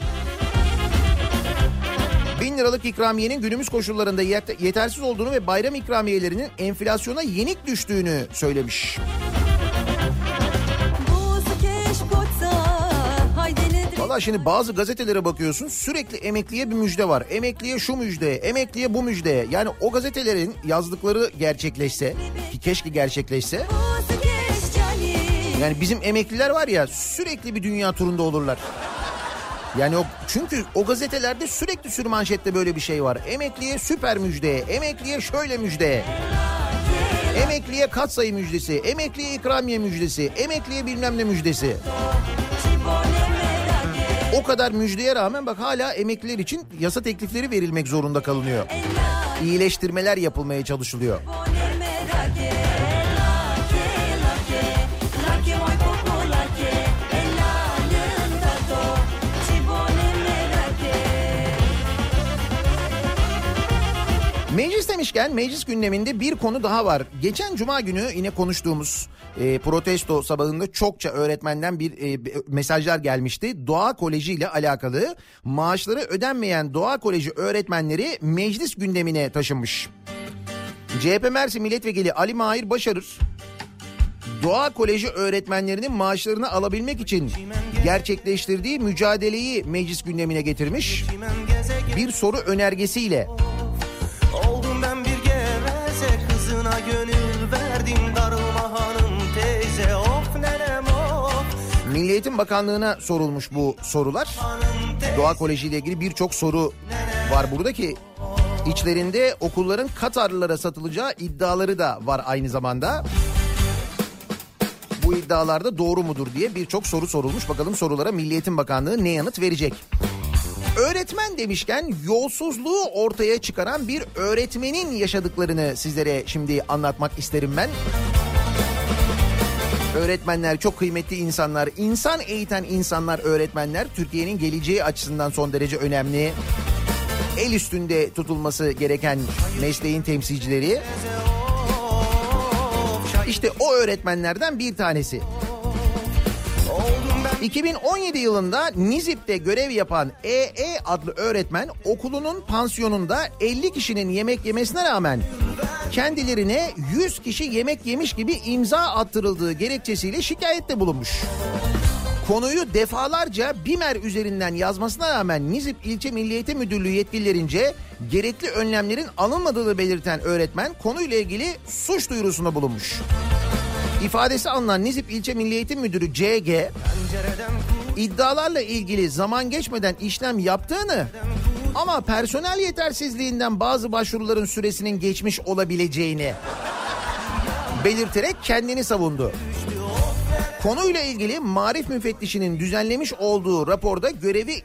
Speaker 2: Bin liralık ikramiyenin günümüz koşullarında yet- yetersiz olduğunu ve bayram ikramiyelerinin enflasyona yenik düştüğünü söylemiş. Valla şimdi bazı gazetelere bakıyorsun sürekli emekliye bir müjde var. Emekliye şu müjde, emekliye bu müjde. Yani o gazetelerin yazdıkları gerçekleşse ki keşke gerçekleşse. Yani bizim emekliler var ya sürekli bir dünya turunda olurlar. Yani o çünkü o gazetelerde sürekli sürmanşette böyle bir şey var. Emekliye süper müjde, emekliye şöyle müjde. Emekliye katsayı müjdesi, emekliye ikramiye müjdesi, emekliye bilmem ne müjdesi. O kadar müjdeye rağmen bak hala emekliler için yasa teklifleri verilmek zorunda kalınıyor. İyileştirmeler yapılmaya çalışılıyor. Meclis demişken meclis gündeminde bir konu daha var. Geçen cuma günü yine konuştuğumuz e, protesto sabahında çokça öğretmenden bir e, mesajlar gelmişti. Doğa Koleji ile alakalı maaşları ödenmeyen Doğa Koleji öğretmenleri meclis gündemine taşınmış. CHP Mersin Milletvekili Ali Mahir Başarır Doğa Koleji öğretmenlerinin maaşlarını alabilmek için gerçekleştirdiği mücadeleyi meclis gündemine getirmiş. Bir soru önergesiyle Milli Eğitim Bakanlığı'na sorulmuş bu sorular. Doğa Koleji ile ilgili birçok soru var burada ki içlerinde okulların Katarlılara satılacağı iddiaları da var aynı zamanda. Bu iddialarda doğru mudur diye birçok soru sorulmuş. Bakalım sorulara Milli Eğitim Bakanlığı ne yanıt verecek? Öğretmen demişken yolsuzluğu ortaya çıkaran bir öğretmenin yaşadıklarını sizlere şimdi anlatmak isterim ben. Öğretmenler çok kıymetli insanlar, insan eğiten insanlar öğretmenler. Türkiye'nin geleceği açısından son derece önemli. El üstünde tutulması gereken mesleğin temsilcileri. İşte o öğretmenlerden bir tanesi. 2017 yılında Nizip'te görev yapan EE adlı öğretmen okulunun pansiyonunda 50 kişinin yemek yemesine rağmen kendilerine 100 kişi yemek yemiş gibi imza attırıldığı gerekçesiyle şikayette bulunmuş. Konuyu defalarca BİMER üzerinden yazmasına rağmen Nizip İlçe Milli Müdürlüğü yetkililerince gerekli önlemlerin alınmadığını belirten öğretmen konuyla ilgili suç duyurusunda bulunmuş. İfadesi alınan Nizip İlçe Milli Eğitim Müdürü CG iddialarla ilgili zaman geçmeden işlem yaptığını ama personel yetersizliğinden bazı başvuruların süresinin geçmiş olabileceğini belirterek kendini savundu. Konuyla ilgili marif müfettişinin düzenlemiş olduğu raporda görevi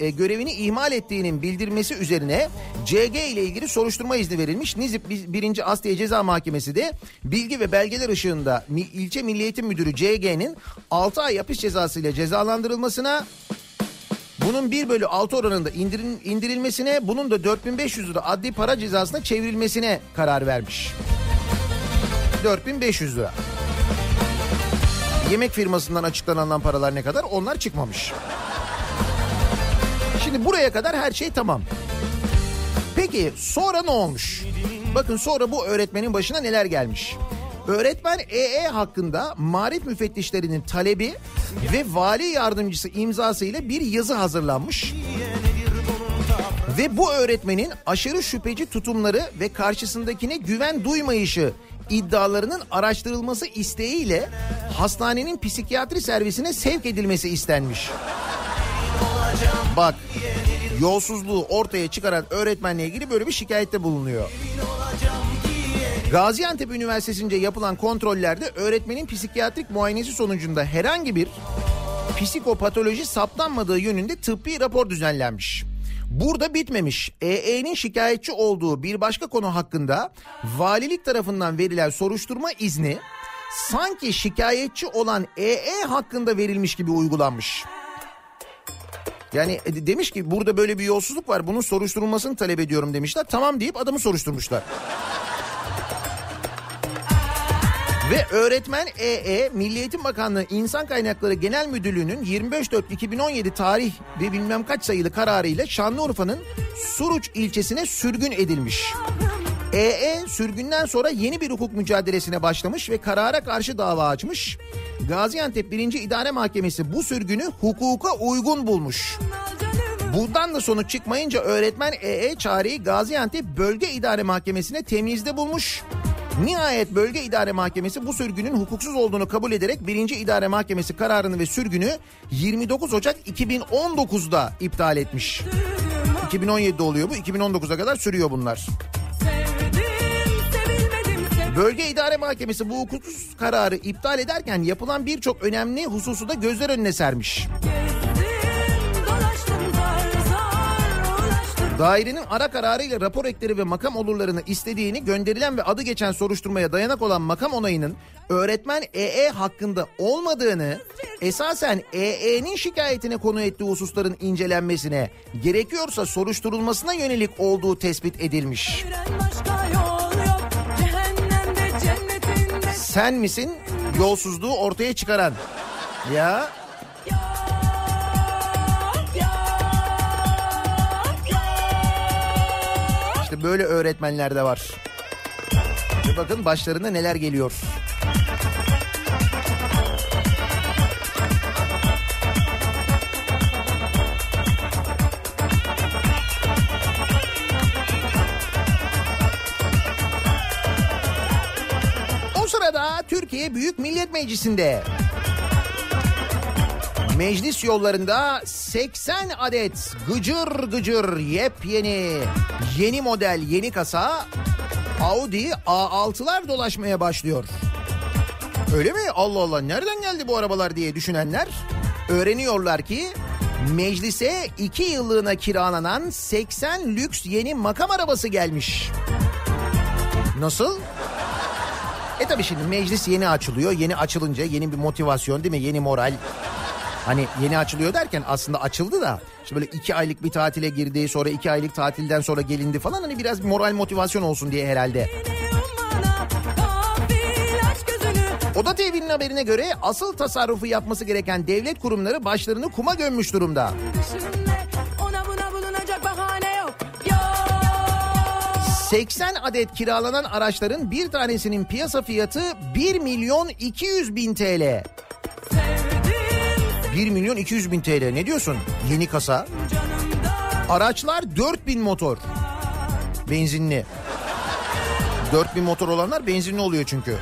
Speaker 2: e, görevini ihmal ettiğinin bildirmesi üzerine CG ile ilgili soruşturma izni verilmiş. Nizip 1. Asliye Ceza Mahkemesi de bilgi ve belgeler ışığında ilçe Milli Eğitim Müdürü CG'nin 6 ay hapis cezası ile cezalandırılmasına bunun 1 bölü 6 oranında indirin, indirilmesine bunun da 4500 lira adli para cezasına çevrilmesine karar vermiş. 4500 lira. Yemek firmasından açıklanan paralar ne kadar? Onlar çıkmamış. Şimdi buraya kadar her şey tamam. Peki sonra ne olmuş? Bakın sonra bu öğretmenin başına neler gelmiş. Öğretmen EE hakkında marif müfettişlerinin talebi ve vali yardımcısı imzasıyla bir yazı hazırlanmış. Ve bu öğretmenin aşırı şüpheci tutumları ve karşısındakine güven duymayışı iddialarının araştırılması isteğiyle hastanenin psikiyatri servisine sevk edilmesi istenmiş. Bak yolsuzluğu ortaya çıkaran öğretmenle ilgili böyle bir şikayette bulunuyor. Gaziantep Üniversitesi'nce yapılan kontrollerde öğretmenin psikiyatrik muayenesi sonucunda herhangi bir psikopatoloji saptanmadığı yönünde tıbbi rapor düzenlenmiş. Burada bitmemiş. EE'nin şikayetçi olduğu bir başka konu hakkında valilik tarafından verilen soruşturma izni sanki şikayetçi olan EE hakkında verilmiş gibi uygulanmış. Yani e, demiş ki burada böyle bir yolsuzluk var bunun soruşturulmasını talep ediyorum demişler. Tamam deyip adamı soruşturmuşlar. Ve öğretmen EE Milli Eğitim Bakanlığı İnsan Kaynakları Genel Müdürlüğü'nün 25.4.2017 tarih ve bilmem kaç sayılı kararıyla Şanlıurfa'nın Suruç ilçesine sürgün edilmiş. EE sürgünden sonra yeni bir hukuk mücadelesine başlamış ve karara karşı dava açmış. Gaziantep 1. İdare Mahkemesi bu sürgünü hukuka uygun bulmuş. Buradan da sonuç çıkmayınca öğretmen EE çareyi Gaziantep Bölge İdare Mahkemesi'ne temizde bulmuş. Nihayet Bölge İdare Mahkemesi bu sürgünün hukuksuz olduğunu kabul ederek 1. İdare Mahkemesi kararını ve sürgünü 29 Ocak 2019'da iptal etmiş. 2017'de oluyor bu 2019'a kadar sürüyor bunlar. Bölge İdare Mahkemesi bu hukuksuz kararı iptal ederken yapılan birçok önemli hususu da gözler önüne sermiş. Dairenin ara kararıyla rapor ekleri ve makam olurlarını istediğini gönderilen ve adı geçen soruşturmaya dayanak olan makam onayının öğretmen EE hakkında olmadığını esasen EE'nin şikayetine konu ettiği hususların incelenmesine gerekiyorsa soruşturulmasına yönelik olduğu tespit edilmiş. Sen misin yolsuzluğu ortaya çıkaran? Ya böyle öğretmenler de var. Ve bakın başlarına neler geliyor. O sırada Türkiye Büyük Millet Meclisi'nde Meclis yollarında 80 adet gıcır gıcır yepyeni yeni model yeni kasa Audi A6'lar dolaşmaya başlıyor. Öyle mi? Allah Allah nereden geldi bu arabalar diye düşünenler öğreniyorlar ki meclise 2 yıllığına kiralanan 80 lüks yeni makam arabası gelmiş. Nasıl? E tabi şimdi meclis yeni açılıyor. Yeni açılınca yeni bir motivasyon değil mi? Yeni moral. Hani yeni açılıyor derken aslında açıldı da işte böyle iki aylık bir tatile girdi sonra iki aylık tatilden sonra gelindi falan hani biraz moral motivasyon olsun diye herhalde. Oda TV'nin haberine göre asıl tasarrufu yapması gereken devlet kurumları başlarını kuma gömmüş durumda. 80 adet kiralanan araçların bir tanesinin piyasa fiyatı 1 milyon 200 bin TL. 1 milyon 200 bin TL ne diyorsun? Yeni kasa. Araçlar 4000 motor. Benzinli. 4000 motor olanlar benzinli oluyor çünkü.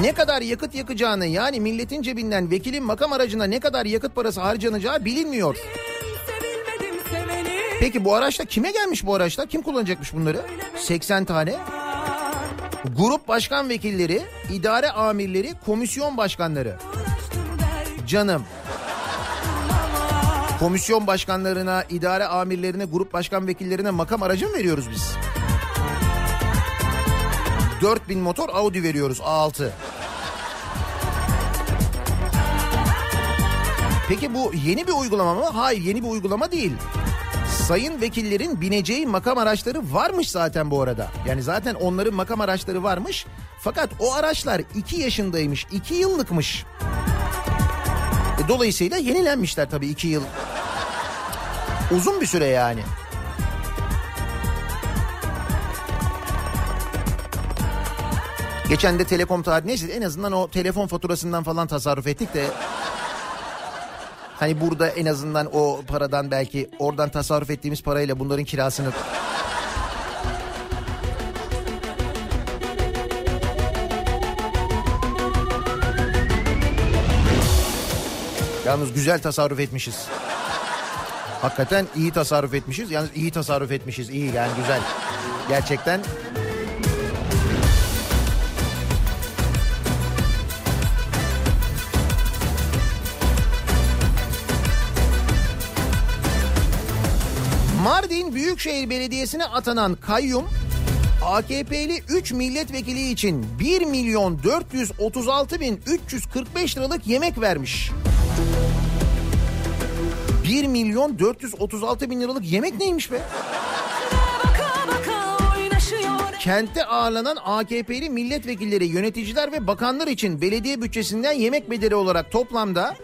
Speaker 2: Ne kadar yakıt yakacağını yani milletin cebinden vekilin makam aracına ne kadar yakıt parası harcanacağı bilinmiyor. Peki bu araçlar kime gelmiş bu araçlar? Kim kullanacakmış bunları? 80 tane. Grup başkan vekilleri, idare amirleri, komisyon başkanları. Canım. Komisyon başkanlarına, idare amirlerine, grup başkan vekillerine makam aracı mı veriyoruz biz? 4000 motor Audi veriyoruz A6. Peki bu yeni bir uygulama mı? Hayır yeni bir uygulama değil. Sayın vekillerin bineceği makam araçları varmış zaten bu arada. Yani zaten onların makam araçları varmış. Fakat o araçlar 2 yaşındaymış, 2 yıllıkmış. E, dolayısıyla yenilenmişler tabii 2 yıl. Uzun bir süre yani. Geçen de telekom tarihi neyse en azından o telefon faturasından falan tasarruf ettik de Hani burada en azından o paradan belki oradan tasarruf ettiğimiz parayla bunların kirasını Yalnız güzel tasarruf etmişiz. Hakikaten iyi tasarruf etmişiz. Yalnız iyi tasarruf etmişiz. İyi yani güzel. Gerçekten Mardin Büyükşehir Belediyesi'ne atanan kayyum AKP'li 3 milletvekili için 1 milyon 436 bin 345 liralık yemek vermiş. 1 milyon 436 bin liralık yemek neymiş be? kentte ağırlanan AKP'li milletvekilleri, yöneticiler ve bakanlar için belediye bütçesinden yemek bedeli olarak toplamda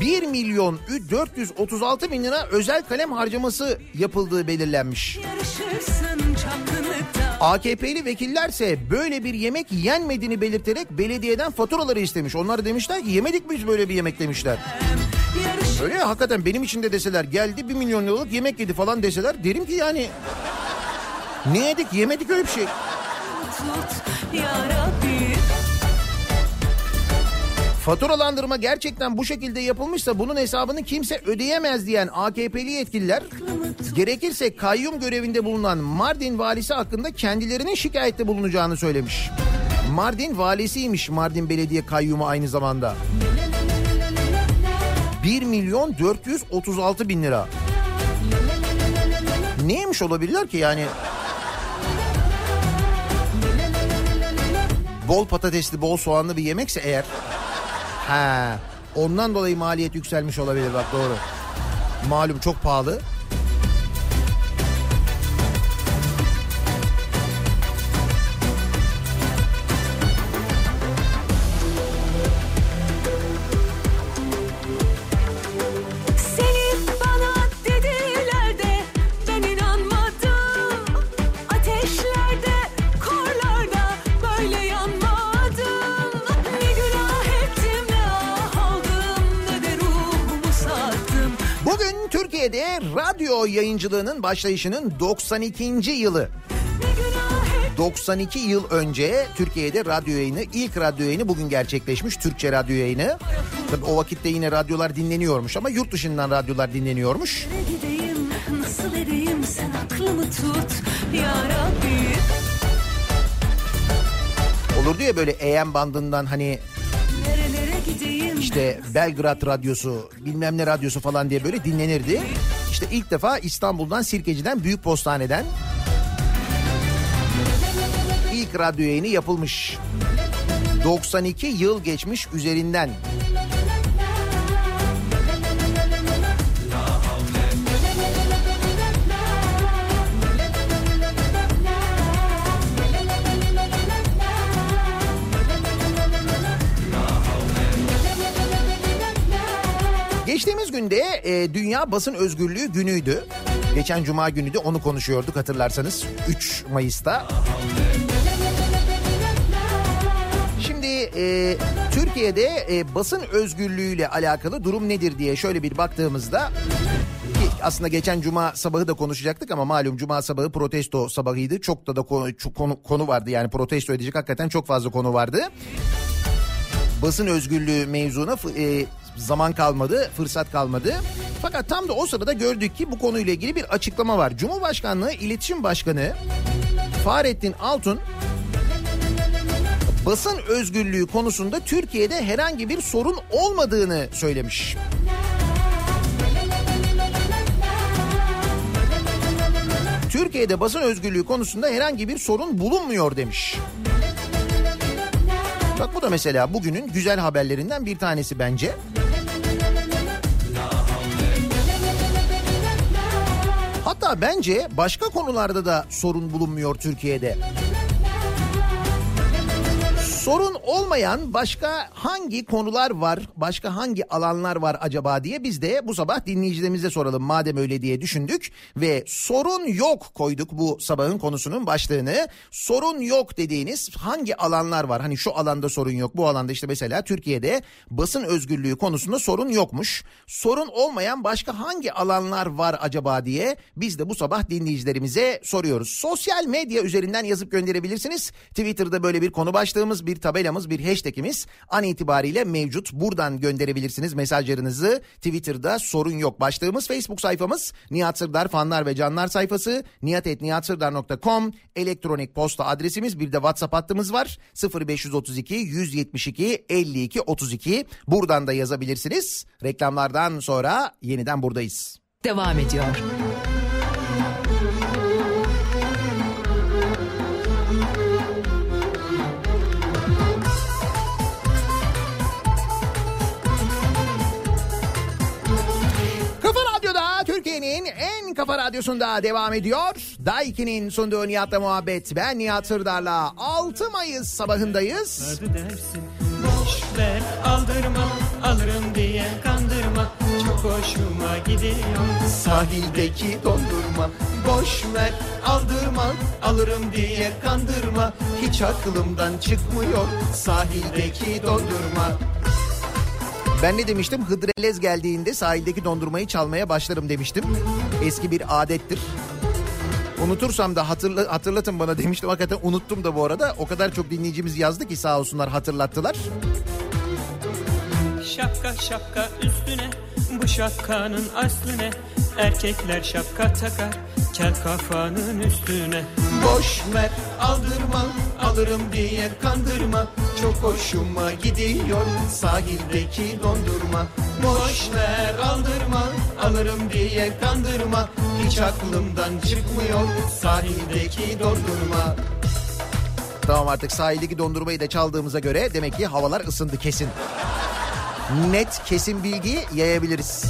Speaker 2: 1 milyon 436 bin lira özel kalem harcaması yapıldığı belirlenmiş. AKP'li vekillerse böyle bir yemek yenmediğini belirterek belediyeden faturaları istemiş. Onlar demişler ki yemedik biz böyle bir yemek demişler. Öyle ya hakikaten benim için de deseler geldi 1 milyon liralık yemek yedi falan deseler derim ki yani ne yedik yemedik öyle bir şey. Faturalandırma gerçekten bu şekilde yapılmışsa bunun hesabını kimse ödeyemez diyen AKP'li yetkililer gerekirse kayyum görevinde bulunan Mardin valisi hakkında kendilerinin şikayette bulunacağını söylemiş. Mardin valisiymiş Mardin Belediye Kayyumu aynı zamanda. 1 milyon 436 bin lira. Neymiş olabilirler ki yani? Bol patatesli, bol soğanlı bir yemekse eğer... Ha, ondan dolayı maliyet yükselmiş olabilir bak doğru. Malum çok pahalı. Yayıncılığının başlayışının 92. yılı.
Speaker 7: Ne günah ettim
Speaker 2: 92 yıl önce Türkiye'de radyo yayını, ilk radyo yayını bugün gerçekleşmiş. Türkçe radyo yayını. Tabii o vakitte yine radyolar dinleniyormuş ama yurt dışından radyolar dinleniyormuş.
Speaker 7: Gideyim nasıl
Speaker 2: Olurdu ya böyle EM bandından hani
Speaker 7: Nerelere gideyim
Speaker 2: işte Belgrad radyosu bilmem ne radyosu falan diye böyle dinlenirdi. İşte ilk defa İstanbul'dan Sirkeci'den Büyük Postane'den ilk radyo yayını yapılmış. 92 yıl geçmiş üzerinden. Geçtiğimiz günde e, Dünya Basın Özgürlüğü günüydü. Geçen cuma günü de onu konuşuyorduk hatırlarsanız 3 Mayıs'ta. Şimdi e, Türkiye'de e, basın özgürlüğüyle alakalı durum nedir diye şöyle bir baktığımızda aslında geçen cuma sabahı da konuşacaktık ama malum cuma sabahı protesto sabahıydı. Çok da da konu, konu, konu vardı yani protesto edecek hakikaten çok fazla konu vardı. Basın özgürlüğü mevzuna e, zaman kalmadı, fırsat kalmadı. Fakat tam da o sırada gördük ki bu konuyla ilgili bir açıklama var. Cumhurbaşkanlığı İletişim Başkanı Fahrettin Altun basın özgürlüğü konusunda Türkiye'de herhangi bir sorun olmadığını söylemiş. Türkiye'de basın özgürlüğü konusunda herhangi bir sorun bulunmuyor demiş. Bak bu da mesela bugünün güzel haberlerinden bir tanesi bence. Hatta bence başka konularda da sorun bulunmuyor Türkiye'de. Sorun olmayan başka hangi konular var, başka hangi alanlar var acaba diye biz de bu sabah dinleyicilerimize soralım madem öyle diye düşündük ve sorun yok koyduk bu sabahın konusunun başlığını. Sorun yok dediğiniz hangi alanlar var? Hani şu alanda sorun yok, bu alanda işte mesela Türkiye'de basın özgürlüğü konusunda sorun yokmuş. Sorun olmayan başka hangi alanlar var acaba diye biz de bu sabah dinleyicilerimize soruyoruz. Sosyal medya üzerinden yazıp gönderebilirsiniz. Twitter'da böyle bir konu başlığımız, bir tabelamız, bir hashtagimiz an itibariyle mevcut. Buradan gönderebilirsiniz mesajlarınızı. Twitter'da sorun yok. Başlığımız Facebook sayfamız Nihat Sırdar fanlar ve canlar sayfası nihatetnihatsırdar.com elektronik posta adresimiz bir de WhatsApp hattımız var 0532 172 52 32 buradan da yazabilirsiniz. Reklamlardan sonra yeniden buradayız.
Speaker 8: devam ediyor.
Speaker 2: Kafa Radyosu'nda devam ediyor. Daiki'nin sunduğu Nihat'la muhabbet. Ben Nihat Sırdar'la 6 Mayıs sabahındayız.
Speaker 8: Dersin boş ver aldırma alırım diye kandırma çok hoşuma gidiyor.
Speaker 2: Sahildeki dondurma boş ver aldırma alırım diye kandırma hiç aklımdan çıkmıyor sahildeki dondurma. Ben ne demiştim? Hıdrellez geldiğinde sahildeki dondurmayı çalmaya başlarım demiştim. Eski bir adettir. Unutursam da hatırla, hatırlatın bana demiştim. Hakikaten unuttum da bu arada. O kadar çok dinleyicimiz yazdı ki sağ olsunlar hatırlattılar.
Speaker 8: Şapka şapka üstüne bu şapkanın aslı ne? Erkekler şapka takar kel kafanın üstüne.
Speaker 2: Boş ver aldırma alırım diye kandırma çok hoşuma gidiyor sahildeki dondurma boş ver aldırma alırım diye kandırma hiç aklımdan çıkmıyor sahildeki dondurma Tamam artık sahildeki dondurmayı da çaldığımıza göre demek ki havalar ısındı kesin. Net kesin bilgiyi yayabiliriz.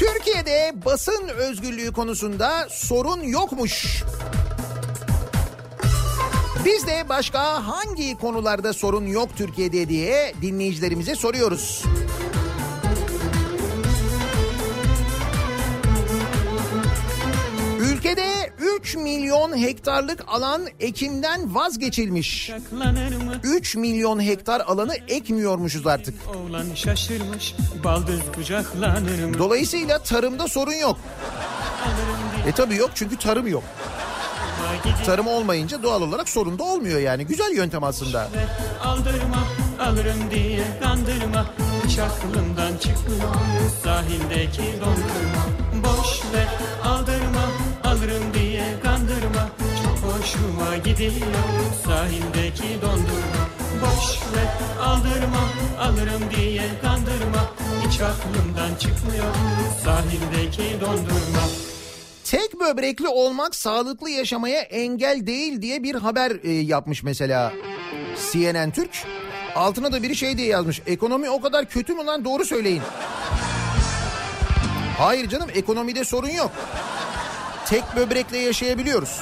Speaker 2: Türkiye'de basın özgürlüğü konusunda sorun yokmuş. Biz de başka hangi konularda sorun yok Türkiye'de diye dinleyicilerimize soruyoruz. Ülkede 3 milyon hektarlık alan ekimden vazgeçilmiş.
Speaker 8: Saklanır mı?
Speaker 2: 3 milyon hektar alanı ekmiyormuşuz artık.
Speaker 8: Şaşırmış?
Speaker 2: Dolayısıyla tarımda sorun yok. E tabii yok çünkü tarım yok. Tarım olmayınca doğal olarak sorun da olmuyor yani. Güzel yöntem aslında.
Speaker 8: Aldırma alırım diye kandırma Hiç aklımdan çıkmıyor sahildeki dondurma Boş ver aldırma Hoşuma gidiyor sahildeki dondurma Boş ver aldırma alırım diye kandırma Hiç aklımdan çıkmıyor sahildeki dondurma
Speaker 2: Tek böbrekli olmak sağlıklı yaşamaya engel değil diye bir haber e, yapmış mesela CNN Türk. Altına da biri şey diye yazmış. Ekonomi o kadar kötü mü lan doğru söyleyin. Hayır canım ekonomide sorun yok. Tek böbrekle yaşayabiliyoruz.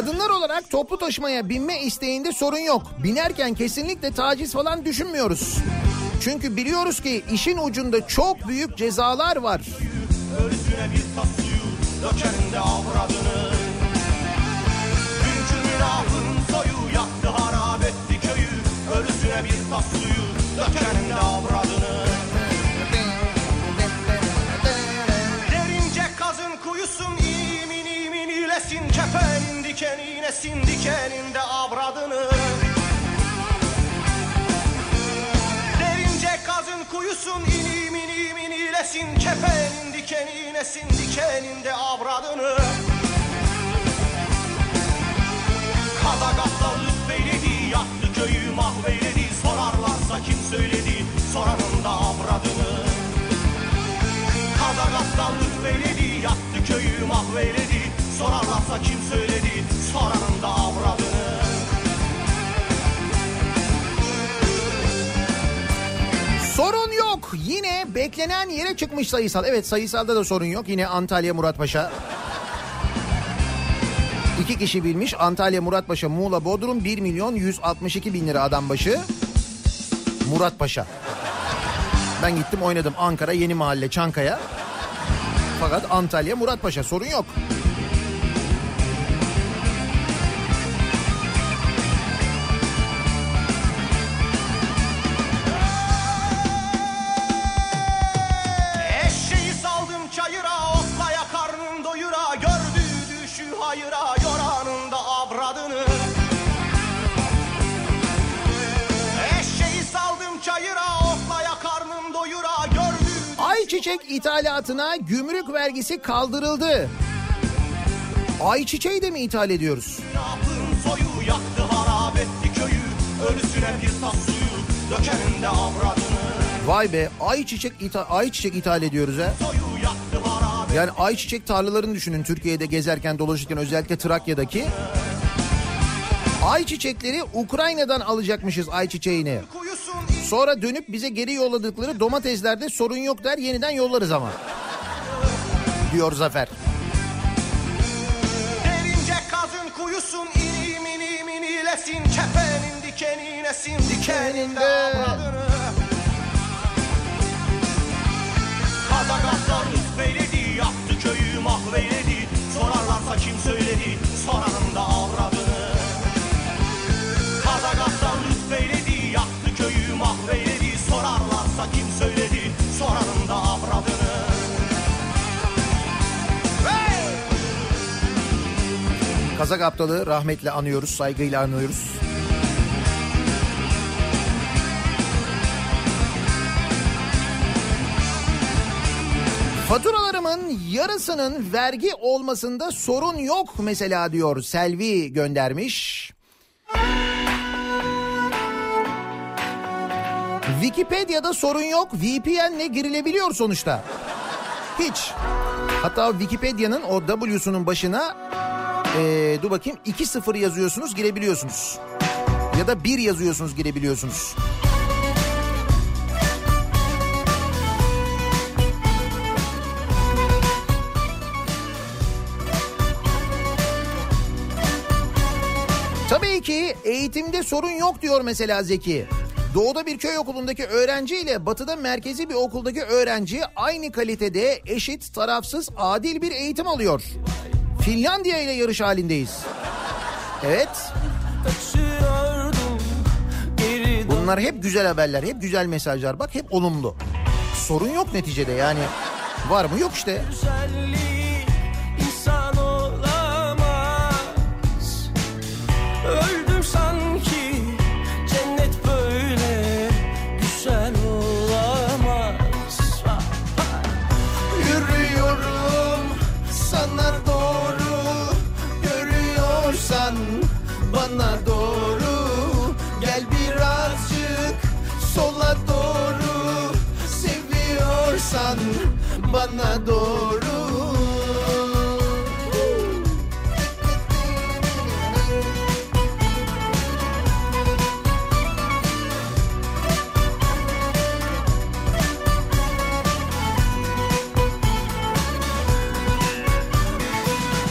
Speaker 2: Kadınlar olarak toplu taşımaya binme isteğinde sorun yok. Binerken kesinlikle taciz falan düşünmüyoruz. Çünkü biliyoruz ki işin ucunda çok büyük cezalar var.
Speaker 9: Derince kazın kuyusun imin imin ilesin Kefenin dikeni inesin dikeninde avradını. Derince kazın kuyusun inim inim inilesin. Kefenin dikeni inesin dikeninde avradını. Kadagatlar lütfeyledi yaktı köyü mahveyledi. Sorarlarsa kim söyledi soranın da avradını. Kadagatlar lütfeyledi yaktı köyü mahveyledi. Sorarlarsa kim söyledi
Speaker 2: Sorun yok. Yine beklenen yere çıkmış sayısal. Evet sayısalda da sorun yok. Yine Antalya Muratpaşa. İki kişi bilmiş. Antalya Muratpaşa Muğla Bodrum 1 milyon 162 bin lira adam başı. Muratpaşa. Ben gittim oynadım Ankara Yeni Mahalle Çankaya. Fakat Antalya Muratpaşa sorun yok.
Speaker 9: Eşeği
Speaker 2: Ayçiçek ithalatına gümrük vergisi kaldırıldı. Ayçiçeği de mi ithal ediyoruz?
Speaker 9: soyu yaktı harap etti köyü Ölüsüne bir tas suyu Dökerim de avradını
Speaker 2: Vay be ayçiçek ithal, ayçiçek ithal ediyoruz ha. Yani ayçiçek tarlalarını düşünün Türkiye'de gezerken dolaşırken özellikle Trakya'daki. Ayçiçekleri Ukrayna'dan alacakmışız ayçiçeğini.
Speaker 9: Kuyusun
Speaker 2: Sonra dönüp bize geri yolladıkları domateslerde sorun yok der yeniden yollarız ama. Diyor Zafer.
Speaker 9: Derince kazın kuyusun inim inim inilesin Kefenin dikeninesin dikeninde avradını Kazakaslar üstbeyledi yaktı köyü mahveyledi Sorarlarsa kim söyledi sorarım
Speaker 2: Kazak Aptalı rahmetle anıyoruz, saygıyla anıyoruz. Faturalarımın yarısının vergi olmasında sorun yok mesela diyor Selvi göndermiş. Wikipedia'da sorun yok. VPN'le girilebiliyor sonuçta. Hiç. Hatta Wikipedia'nın o W'sunun başına ee, dur bakayım 2-0 yazıyorsunuz girebiliyorsunuz. Ya da 1 yazıyorsunuz girebiliyorsunuz. Tabii ki eğitimde sorun yok diyor mesela Zeki. Doğuda bir köy okulundaki öğrenci ile batıda merkezi bir okuldaki öğrenci aynı kalitede eşit, tarafsız, adil bir eğitim alıyor. Finlandiya ile yarış halindeyiz. Evet. Bunlar hep güzel haberler, hep güzel mesajlar. Bak hep olumlu. Sorun yok neticede yani. Var mı? Yok işte.
Speaker 10: güzellik insan olamaz Öldüm
Speaker 2: bana doğru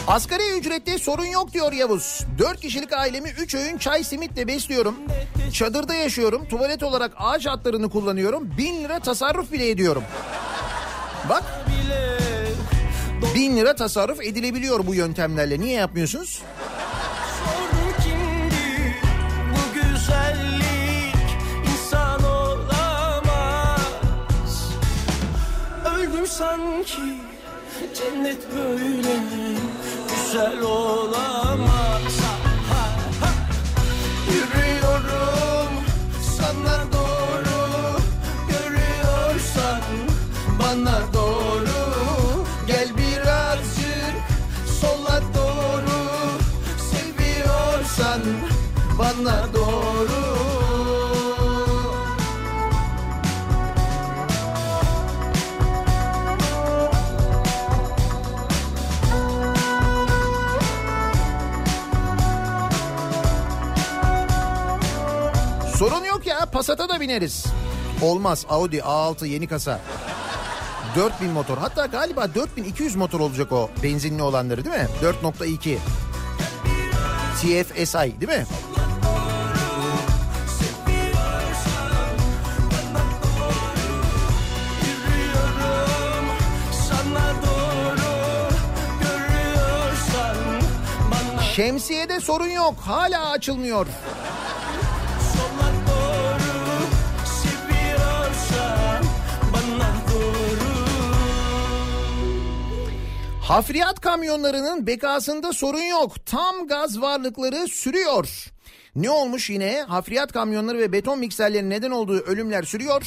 Speaker 2: Asgari ücrette sorun yok diyor Yavuz. 4 kişilik ailemi 3 öğün çay simitle besliyorum. Çadırda yaşıyorum. Tuvalet olarak ağaç hatlarını kullanıyorum. 1000 lira tasarruf bile ediyorum. Bak. 1000 lira tasarruf edilebiliyor bu yöntemlerle. Niye yapmıyorsunuz?
Speaker 10: Sanki cennet böyle güzel olamaz
Speaker 2: Bineriz. Olmaz Audi A6 yeni kasa. 4000 motor hatta galiba 4200 motor olacak o benzinli olanları değil mi? 4.2 TFSI değil mi? Şemsiyede sorun yok hala açılmıyor. Hafriyat kamyonlarının bekasında sorun yok. Tam gaz varlıkları sürüyor. Ne olmuş yine? Hafriyat kamyonları ve beton mikserlerin neden olduğu ölümler sürüyor.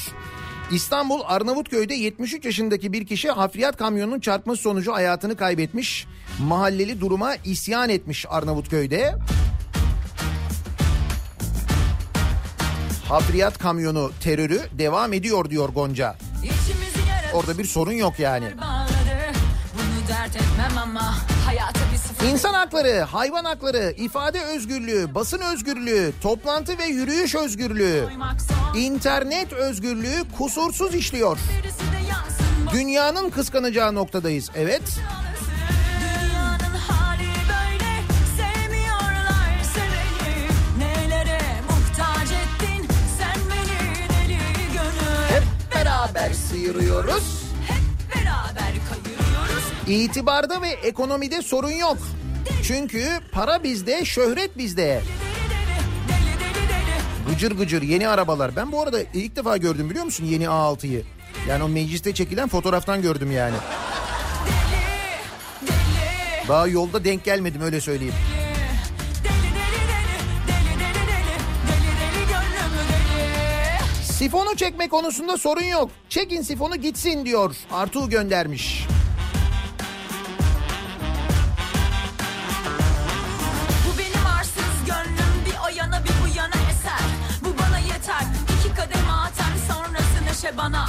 Speaker 2: İstanbul Arnavutköy'de 73 yaşındaki bir kişi hafriyat kamyonunun çarpması sonucu hayatını kaybetmiş. Mahalleli duruma isyan etmiş Arnavutköy'de. Hafriyat kamyonu terörü devam ediyor diyor Gonca. Orada bir sorun yok yani.
Speaker 11: bağladı. Dert etmem ama hayata bir sıfır.
Speaker 2: İnsan hakları, hayvan hakları, ifade özgürlüğü, basın özgürlüğü, toplantı ve yürüyüş özgürlüğü, internet özgürlüğü kusursuz işliyor. Dünyanın kıskanacağı noktadayız. Evet.
Speaker 11: Dünyanın hali böyle
Speaker 2: İtibarda ve ekonomide sorun yok. Çünkü para bizde, şöhret bizde. Gıcır gıcır yeni arabalar. Ben bu arada ilk defa gördüm biliyor musun yeni A6'yı? Yani o mecliste çekilen fotoğraftan gördüm yani. Daha yolda denk gelmedim öyle söyleyeyim. Sifonu çekme konusunda sorun yok. Çekin sifonu gitsin diyor. Artu göndermiş.
Speaker 11: Neşe bana.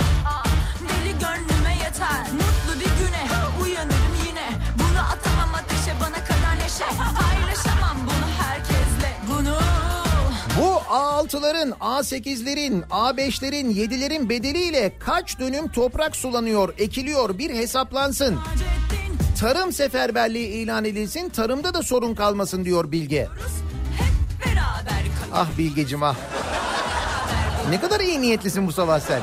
Speaker 11: Deli gönlüme yeter. Mutlu bir güne uyanırım yine. Bunu atamam ateşe bana kadar neşe. Paylaşamam bunu herkesle. Bunu.
Speaker 2: Bu A6'ların, A8'lerin, A5'lerin, 7'lerin bedeliyle kaç dönüm toprak sulanıyor, ekiliyor bir hesaplansın. Tarım seferberliği ilan edilsin, tarımda da sorun kalmasın diyor Bilge. Ah Bilgecim ah. Ne kadar iyi niyetlisin bu sabah sen.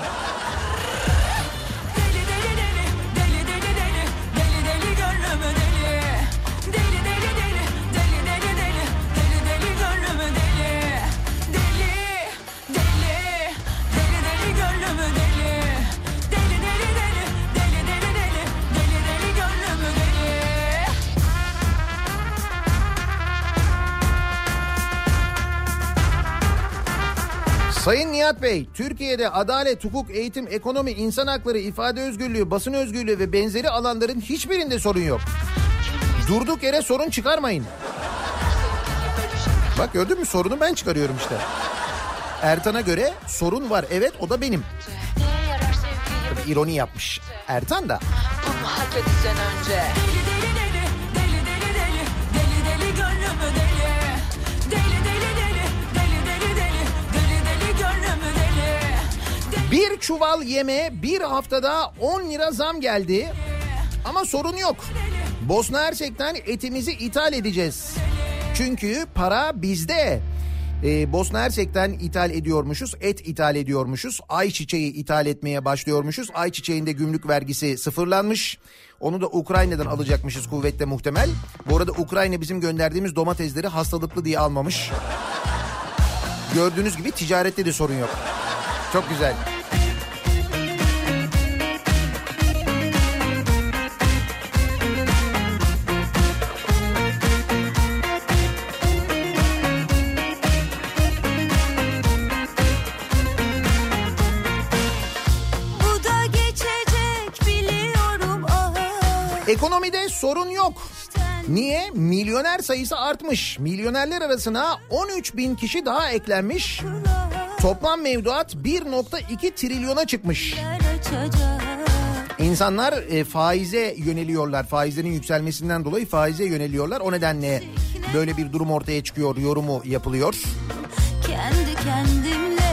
Speaker 2: Sayın Nihat Bey, Türkiye'de adalet, hukuk, eğitim, ekonomi, insan hakları, ifade özgürlüğü, basın özgürlüğü ve benzeri alanların hiçbirinde sorun yok. Durduk yere sorun çıkarmayın. Bak gördün mü sorunu ben çıkarıyorum işte. Ertan'a göre sorun var. Evet o da benim. Tabii ironi yapmış. Ertan da.
Speaker 11: Hak edeceksin önce
Speaker 2: Bir çuval yeme bir haftada 10 lira zam geldi. Ama sorun yok. Bosna Hersek'ten etimizi ithal edeceğiz. Çünkü para bizde. Ee, Bosna Hersek'ten ithal ediyormuşuz, et ithal ediyormuşuz, ayçiçeği ithal etmeye başlıyormuşuz. Ayçiçeğinde gümrük vergisi sıfırlanmış. Onu da Ukrayna'dan alacakmışız kuvvetle muhtemel. Bu arada Ukrayna bizim gönderdiğimiz domatesleri hastalıklı diye almamış. Gördüğünüz gibi ticarette de sorun yok. Çok güzel. Ekonomide sorun yok. Niye? Milyoner sayısı artmış. Milyonerler arasına 13 bin kişi daha eklenmiş. Toplam mevduat 1.2 trilyona çıkmış. İnsanlar e, faize yöneliyorlar. Faizlerin yükselmesinden dolayı faize yöneliyorlar. O nedenle böyle bir durum ortaya çıkıyor, yorumu yapılıyor.
Speaker 7: Kendi kendimle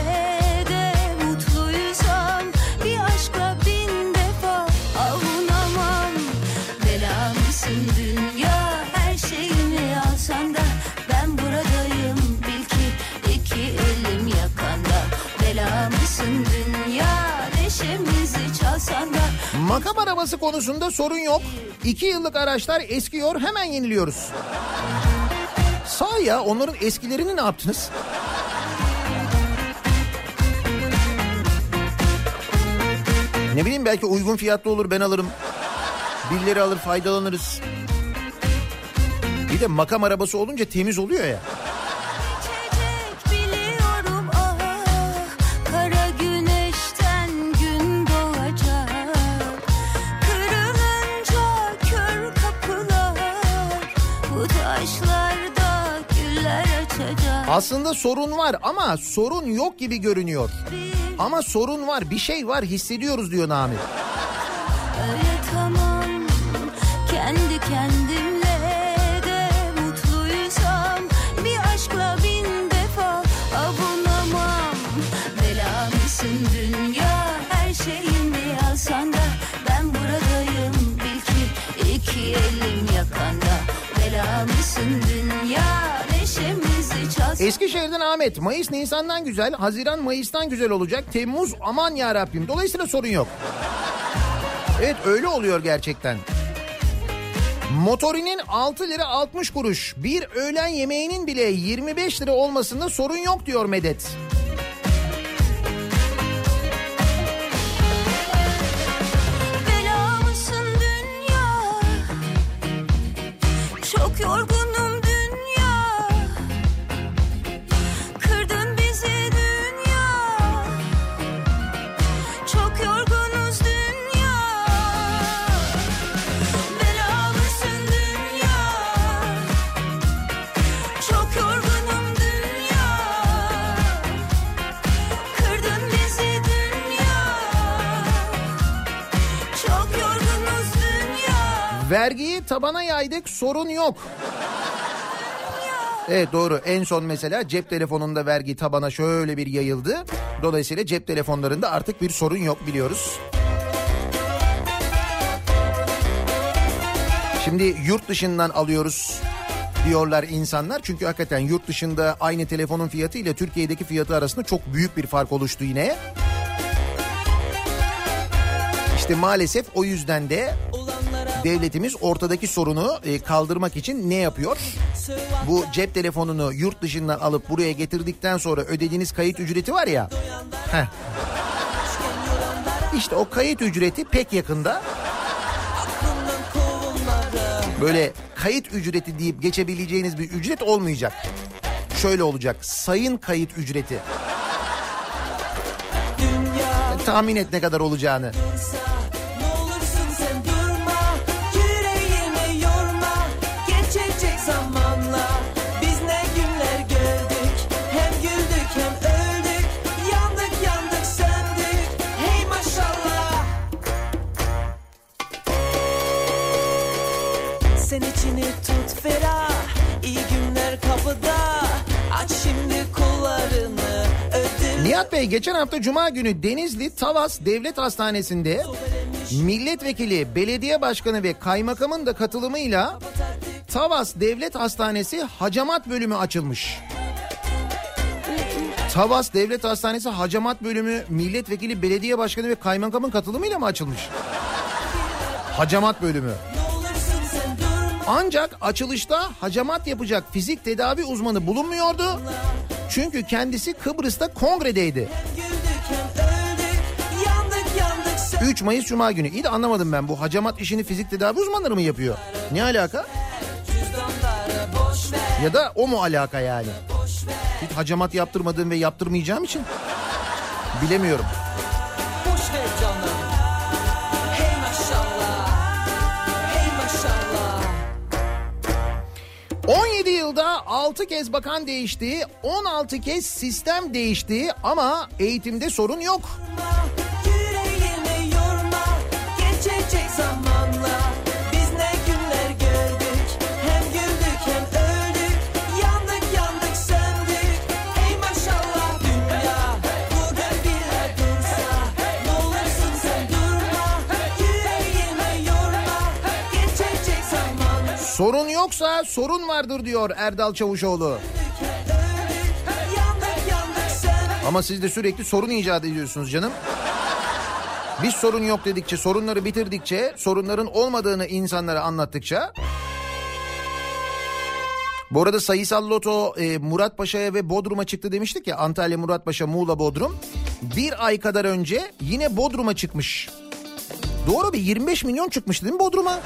Speaker 2: Makam arabası konusunda sorun yok. İki yıllık araçlar eskiyor hemen yeniliyoruz. Sağ ya onların eskilerini ne yaptınız? Ne bileyim belki uygun fiyatlı olur ben alırım. Birileri alır faydalanırız. Bir de makam arabası olunca temiz oluyor ya. Aslında sorun var ama sorun yok gibi görünüyor. Ama sorun var, bir şey var hissediyoruz diyor Nami. Eskişehir'den Ahmet, Mayıs Nisan'dan güzel, Haziran Mayıs'tan güzel olacak, Temmuz aman ya Rabbim. Dolayısıyla sorun yok. Evet öyle oluyor gerçekten. Motorinin 6 lira 60 kuruş, bir öğlen yemeğinin bile 25 lira olmasında sorun yok diyor Medet. Vergiyi tabana yaydık sorun yok. Evet doğru en son mesela cep telefonunda vergi tabana şöyle bir yayıldı. Dolayısıyla cep telefonlarında artık bir sorun yok biliyoruz. Şimdi yurt dışından alıyoruz diyorlar insanlar. Çünkü hakikaten yurt dışında aynı telefonun fiyatı ile Türkiye'deki fiyatı arasında çok büyük bir fark oluştu yine. İşte maalesef o yüzden de devletimiz ortadaki sorunu e, kaldırmak için ne yapıyor? Bu cep telefonunu yurt dışından alıp buraya getirdikten sonra ödediğiniz kayıt ücreti var ya. Heh. İşte o kayıt ücreti pek yakında böyle kayıt ücreti deyip geçebileceğiniz bir ücret olmayacak. Şöyle olacak. Sayın kayıt ücreti. Tahmin et ne kadar olacağını.
Speaker 5: Ne
Speaker 2: Bey geçen hafta Cuma günü Denizli Tavas Devlet Hastanesi'nde milletvekili, belediye başkanı ve kaymakamın da katılımıyla Tavas Devlet Hastanesi hacamat bölümü açılmış. Tavas Devlet Hastanesi hacamat bölümü milletvekili, belediye başkanı ve kaymakamın katılımıyla mı açılmış? Hacamat bölümü. Ancak açılışta hacamat yapacak fizik tedavi uzmanı bulunmuyordu. Çünkü kendisi Kıbrıs'ta kongredeydi.
Speaker 5: Yandık yandık söndük
Speaker 2: 3 Mayıs Cuma günü. İyi de anlamadım ben bu hacamat işini fizik tedavi uzmanları mı yapıyor? Ne alaka? Ya da o mu alaka yani? Hiç hacamat yaptırmadığım ve yaptırmayacağım için bilemiyorum. 17 yılda 6 kez bakan değişti, 16 kez sistem değişti ama eğitimde sorun yok.
Speaker 5: Yüreğimi
Speaker 2: Sorun yoksa sorun vardır diyor Erdal Çavuşoğlu. Ama siz de sürekli sorun icat ediyorsunuz canım. Biz sorun yok dedikçe, sorunları bitirdikçe, sorunların olmadığını insanlara anlattıkça... Bu arada sayısal loto e, Muratpaşa'ya ve Bodrum'a çıktı demiştik ya. Antalya, Muratpaşa, Muğla, Bodrum. Bir ay kadar önce yine Bodrum'a çıkmış. Doğru bir 25 milyon çıkmıştı değil mi Bodrum'a?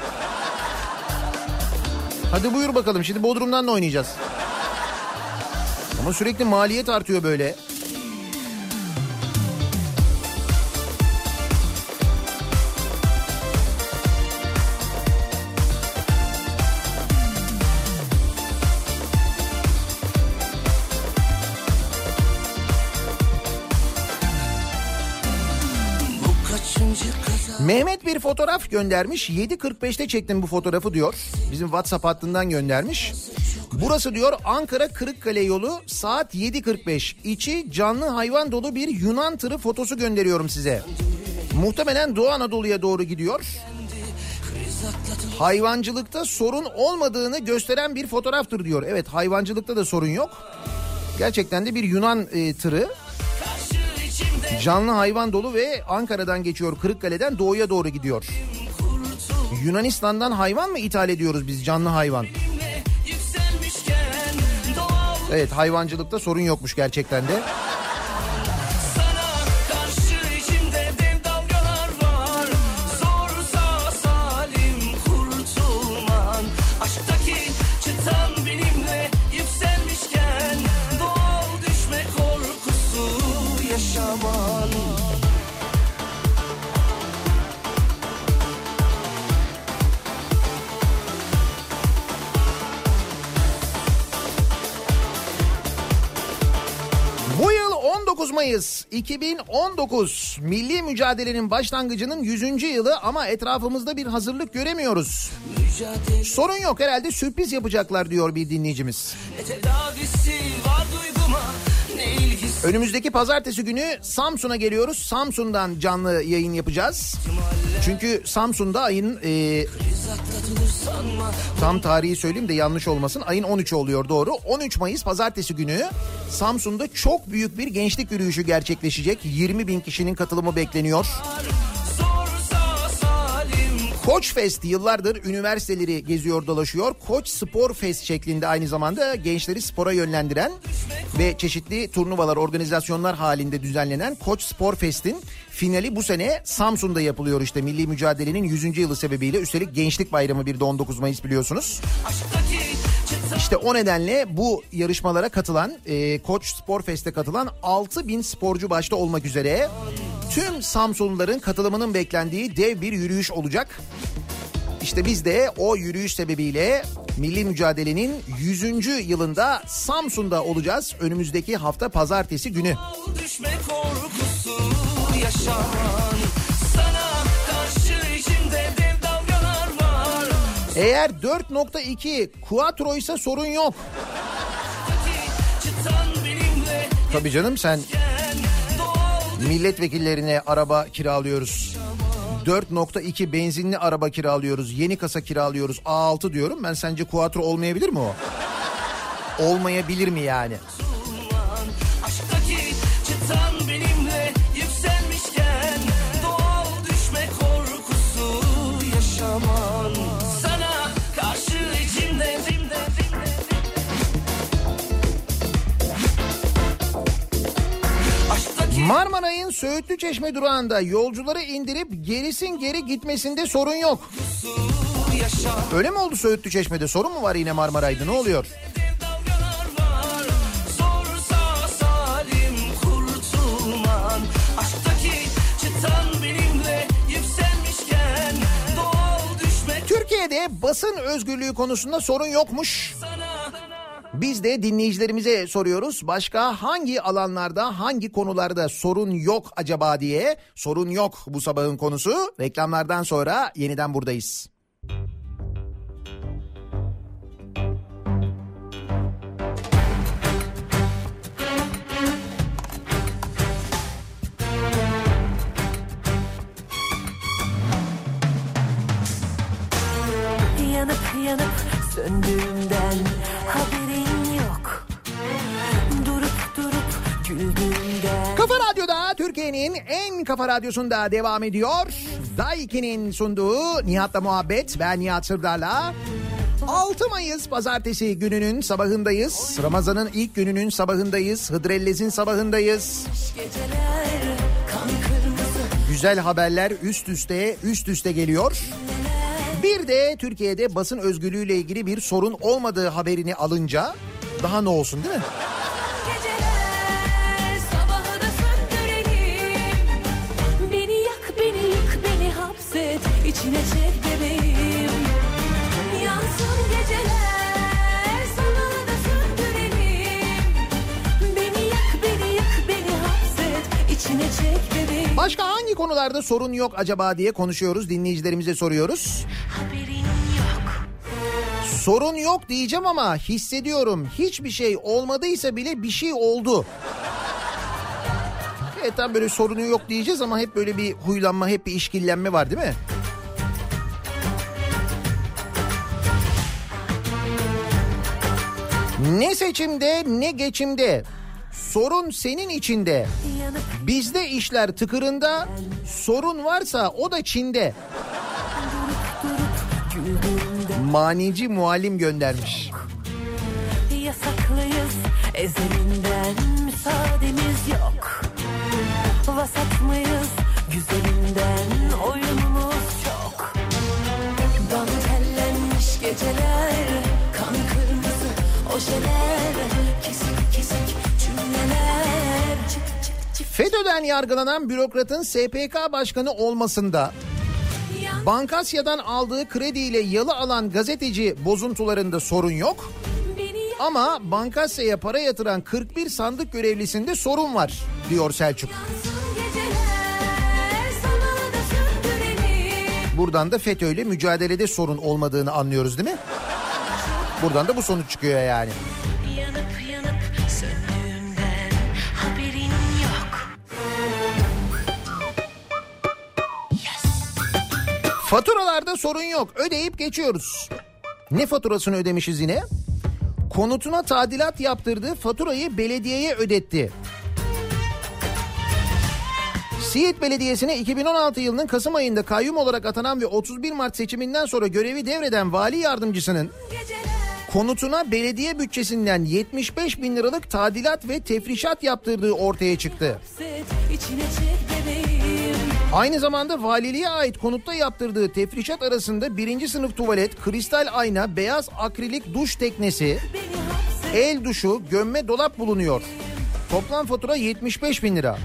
Speaker 2: Hadi buyur bakalım şimdi Bodrum'dan da oynayacağız. Ama sürekli maliyet artıyor böyle. Mehmet bir fotoğraf göndermiş. 7.45'te çektim bu fotoğrafı diyor. Bizim WhatsApp hattından göndermiş. Burası diyor Ankara Kırıkkale yolu saat 7.45. İçi canlı hayvan dolu bir Yunan tırı fotosu gönderiyorum size. Muhtemelen Doğu Anadolu'ya doğru gidiyor. Hayvancılıkta sorun olmadığını gösteren bir fotoğraftır diyor. Evet hayvancılıkta da sorun yok. Gerçekten de bir Yunan e, tırı canlı hayvan dolu ve Ankara'dan geçiyor Kırıkkale'den doğuya doğru gidiyor. Yunanistan'dan hayvan mı ithal ediyoruz biz canlı hayvan? Evet hayvancılıkta sorun yokmuş gerçekten de. Mayıs 2019 milli mücadelenin başlangıcının 100. yılı ama etrafımızda bir hazırlık göremiyoruz. Sorun yok herhalde sürpriz yapacaklar diyor bir dinleyicimiz.
Speaker 10: Ne tedavisi
Speaker 2: Önümüzdeki pazartesi günü Samsun'a geliyoruz. Samsun'dan canlı yayın yapacağız. Çünkü Samsun'da ayın e, tam tarihi söyleyeyim de yanlış olmasın. Ayın 13'ü oluyor doğru. 13 Mayıs pazartesi günü Samsun'da çok büyük bir gençlik yürüyüşü gerçekleşecek. 20 bin kişinin katılımı bekleniyor. Koç Fest yıllardır üniversiteleri geziyor dolaşıyor. Koç Spor Fest şeklinde aynı zamanda gençleri spora yönlendiren ve çeşitli turnuvalar, organizasyonlar halinde düzenlenen Koç Spor Fest'in finali bu sene Samsun'da yapılıyor işte milli mücadelenin 100. yılı sebebiyle. Üstelik Gençlik Bayramı bir de 19 Mayıs biliyorsunuz.
Speaker 10: aşktaki
Speaker 2: İşte o nedenle bu yarışmalara katılan, e, Koç Spor Fest'e katılan 6 bin sporcu başta olmak üzere tüm Samsunluların katılımının beklendiği dev bir yürüyüş olacak. İşte biz de o yürüyüş sebebiyle milli mücadelenin 100. yılında Samsun'da olacağız. Önümüzdeki hafta pazartesi günü.
Speaker 10: düşme korkusu yaşaman Sana karşı içimde var
Speaker 2: Eğer 4.2 Quattro ise sorun yok. Tabii canım sen milletvekillerine araba kiralıyoruz. 4.2 benzinli araba kiralıyoruz. Yeni kasa kiralıyoruz. A6 diyorum. Ben sence Quattro olmayabilir mi o? Olmayabilir mi yani?
Speaker 10: Aşktaki
Speaker 2: Söğütlü Çeşme durağında yolcuları indirip gerisin geri gitmesinde sorun yok. Öyle mi oldu Söğütlü Çeşme'de? Sorun mu var yine Marmaray'da? Ne oluyor? Türkiye'de basın özgürlüğü konusunda sorun yokmuş. Biz de dinleyicilerimize soruyoruz. Başka hangi alanlarda, hangi konularda sorun yok acaba diye. Sorun yok bu sabahın konusu. Reklamlardan sonra yeniden buradayız.
Speaker 7: Yanıp yanıp söndüğümden
Speaker 2: Kafa Radyo'da Türkiye'nin en kafa radyosunda devam ediyor. Daiki'nin sunduğu Nihat'la muhabbet. Ben Nihat Sırdar'la. 6 Mayıs pazartesi gününün sabahındayız. Ramazan'ın ilk gününün sabahındayız. Hıdrellez'in sabahındayız. Güzel haberler üst üste üst üste geliyor. Bir de Türkiye'de basın özgürlüğüyle ilgili bir sorun olmadığı haberini alınca daha ne olsun değil mi?
Speaker 7: İçine çek bebeğim Yansın geceler sabahı da söndürelim Beni yak beni yık beni hapset içine çek bebeğim
Speaker 2: Başka hangi konularda sorun yok acaba diye konuşuyoruz. Dinleyicilerimize soruyoruz. Sorun yok diyeceğim ama hissediyorum. Hiçbir şey olmadıysa bile bir şey oldu. Evet tam böyle sorunu yok diyeceğiz ama hep böyle bir huylanma, hep bir işkillenme var değil mi? Ne seçimde ne geçimde. Sorun senin içinde. Bizde işler tıkırında. Sorun varsa o da Çin'de. Manici muallim göndermiş.
Speaker 11: Yasaklıyız ezelinden müsaademiz yok Vasat mıyız güzelinden oyunumuz çok Dantellenmiş geceler
Speaker 2: FETÖ'den yargılanan bürokratın SPK başkanı olmasında Bankasya'dan aldığı krediyle yalı alan gazeteci bozuntularında sorun yok. Ama Bankasya'ya para yatıran 41 sandık görevlisinde sorun var diyor Selçuk.
Speaker 11: da
Speaker 2: Buradan da FETÖ'yle mücadelede sorun olmadığını anlıyoruz değil mi? Buradan da bu sonuç çıkıyor yani.
Speaker 11: Yanıp yanıp söndüğünden haberin yok
Speaker 2: Faturalarda sorun yok. Ödeyip geçiyoruz. Ne faturasını ödemişiz yine? Konutuna tadilat yaptırdı, faturayı belediyeye ödetti. Siirt Belediyesi'ne 2016 yılının Kasım ayında kayyum olarak atanan ve 31 Mart seçiminden sonra görevi devreden vali yardımcısının konutuna belediye bütçesinden 75 bin liralık tadilat ve tefrişat yaptırdığı ortaya çıktı. Aynı zamanda valiliğe ait konutta yaptırdığı tefrişat arasında birinci sınıf tuvalet, kristal ayna, beyaz akrilik duş teknesi, el duşu, gömme dolap bulunuyor. Toplam fatura 75 bin lira.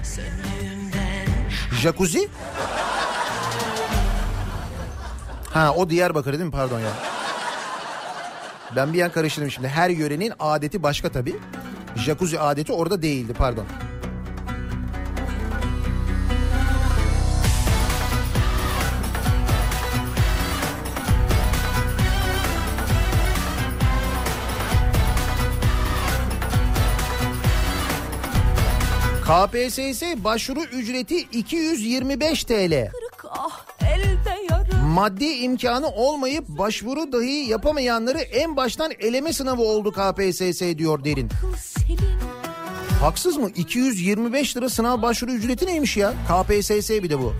Speaker 2: Jacuzzi? Ha o Diyarbakır değil mi pardon ya. Ben bir an karıştırdım şimdi. Her yörenin adeti başka tabii. Jacuzzi adeti orada değildi pardon. KPSS başvuru ücreti 225 TL.
Speaker 11: kırık ah
Speaker 2: Maddi imkanı olmayıp başvuru dahi yapamayanları en baştan eleme sınavı oldu KPSS diyor Derin. Haksız mı? 225 lira sınav başvuru ücreti neymiş ya? KPSS bir de bu.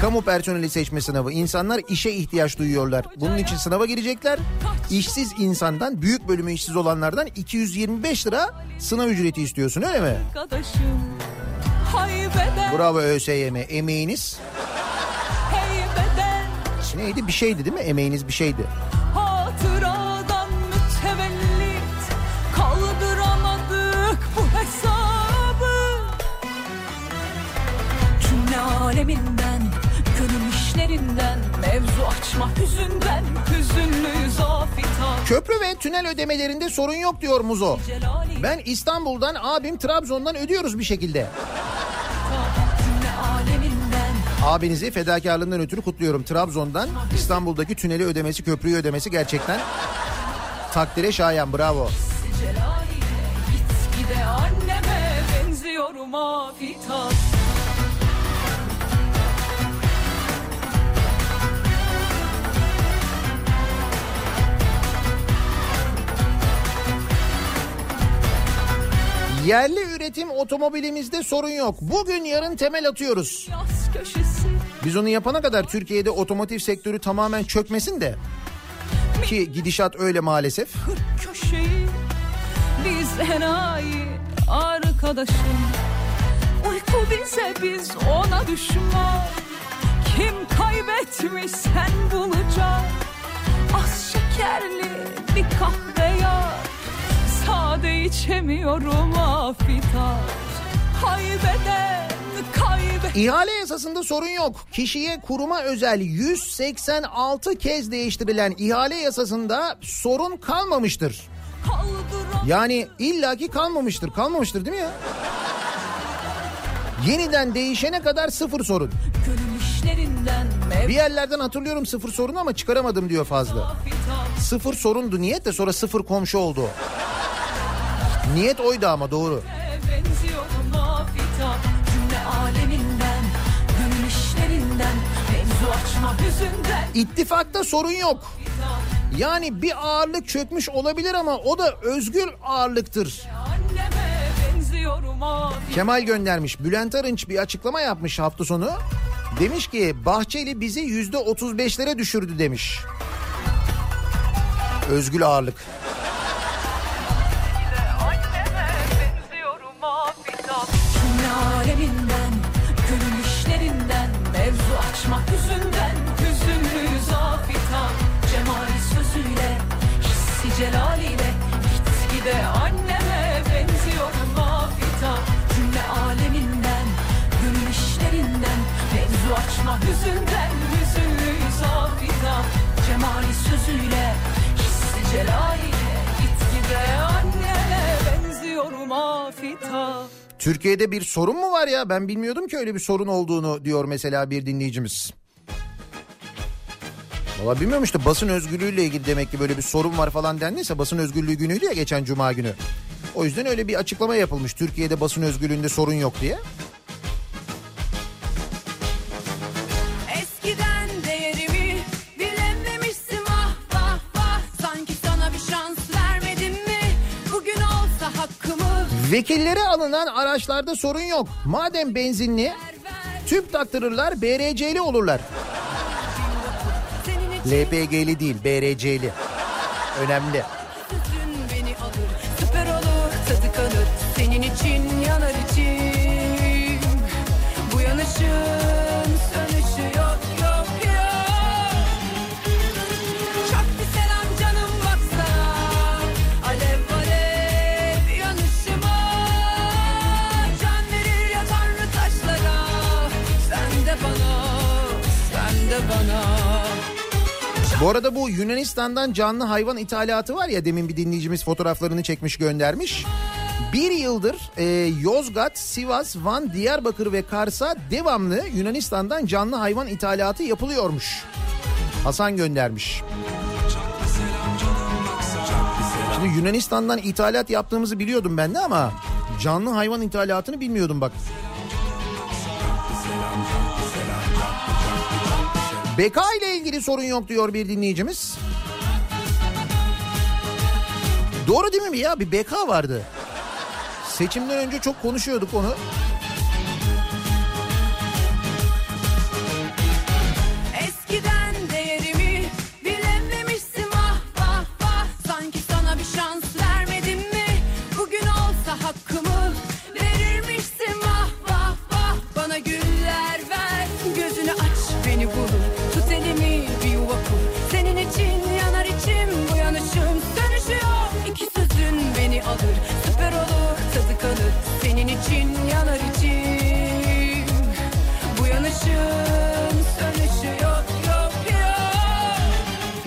Speaker 2: Kamu personeli seçme sınavı. İnsanlar işe ihtiyaç duyuyorlar. Bunun için sınava girecekler. İşsiz insandan, büyük bölümü işsiz olanlardan 225 lira sınav ücreti istiyorsun öyle mi?
Speaker 11: arkadaşım
Speaker 2: Bravo ÖSYM. Emeğiniz neydi? Bir şeydi değil mi? Emeğiniz bir şeydi.
Speaker 11: Hatıradan mütevellit Kaldıramadık bu hesabı Cümle aleminden Gönül işlerinden Mevzu açma hüzünden Hüzünlüyüz
Speaker 2: Köprü ve tünel ödemelerinde sorun yok diyor Muzo. Ben İstanbul'dan abim Trabzon'dan ödüyoruz bir şekilde. Abinizi fedakarlığından ötürü kutluyorum. Trabzon'dan İstanbul'daki tüneli ödemesi, köprüyü ödemesi gerçekten takdire şayan. Bravo.
Speaker 11: Celali Gitgide anneme benziyorum afitan
Speaker 2: Yerli üretim otomobilimizde sorun yok. Bugün yarın temel atıyoruz. Biz onu yapana kadar Türkiye'de otomotiv sektörü tamamen çökmesin de. Ki gidişat öyle maalesef.
Speaker 11: köşeyi Biz enayi arkadaşım Uyku bize biz ona düşman Kim kaybetmiş sen bulacak Az şekerli bir kahve Sade içemiyorum afitar kaybet
Speaker 2: İhale yasasında sorun yok. Kişiye kuruma özel 186 kez değiştirilen ihale yasasında sorun kalmamıştır. Yani illaki kalmamıştır. Kalmamıştır değil mi ya? Yeniden değişene kadar sıfır sorun. Bir yerlerden hatırlıyorum sıfır sorun ama çıkaramadım diyor fazla. Sıfır sorundu niyet de sonra sıfır komşu oldu. Niyet oydu ama doğru. İttifakta sorun yok. Yani bir ağırlık çökmüş olabilir ama o da özgür ağırlıktır. Kemal göndermiş. Bülent Arınç bir açıklama yapmış hafta sonu. Demiş ki Bahçeli bizi yüzde 35'lere düşürdü demiş. Özgül ağırlık.
Speaker 11: Cemali sözüyle Hissi celaliyle Gitgide anneme benziyorum afita
Speaker 2: Türkiye'de bir sorun mu var ya? Ben bilmiyordum ki öyle bir sorun olduğunu diyor mesela bir dinleyicimiz. Valla bilmiyorum işte basın özgürlüğüyle ilgili demek ki böyle bir sorun var falan dendiyse basın özgürlüğü günüydü ya geçen cuma günü. O yüzden öyle bir açıklama yapılmış Türkiye'de basın özgürlüğünde sorun yok diye. Vekillere alınan araçlarda sorun yok. Madem benzinli tüp taktırırlar BRC'li olurlar. LPG'li değil BRC'li. Önemli.
Speaker 11: Süper olur tadı kalır Senin için Bu
Speaker 2: arada bu Yunanistan'dan canlı hayvan ithalatı var ya demin bir dinleyicimiz fotoğraflarını çekmiş göndermiş. Bir yıldır e, Yozgat, Sivas, Van, Diyarbakır ve Kars'a devamlı Yunanistan'dan canlı hayvan ithalatı yapılıyormuş. Hasan göndermiş. Şimdi Yunanistan'dan ithalat yaptığımızı biliyordum ben de ama canlı hayvan ithalatını bilmiyordum bak. Beka ile ilgili sorun yok diyor bir dinleyicimiz. Doğru değil mi ya? Bir beka vardı. Seçimden önce çok konuşuyorduk onu.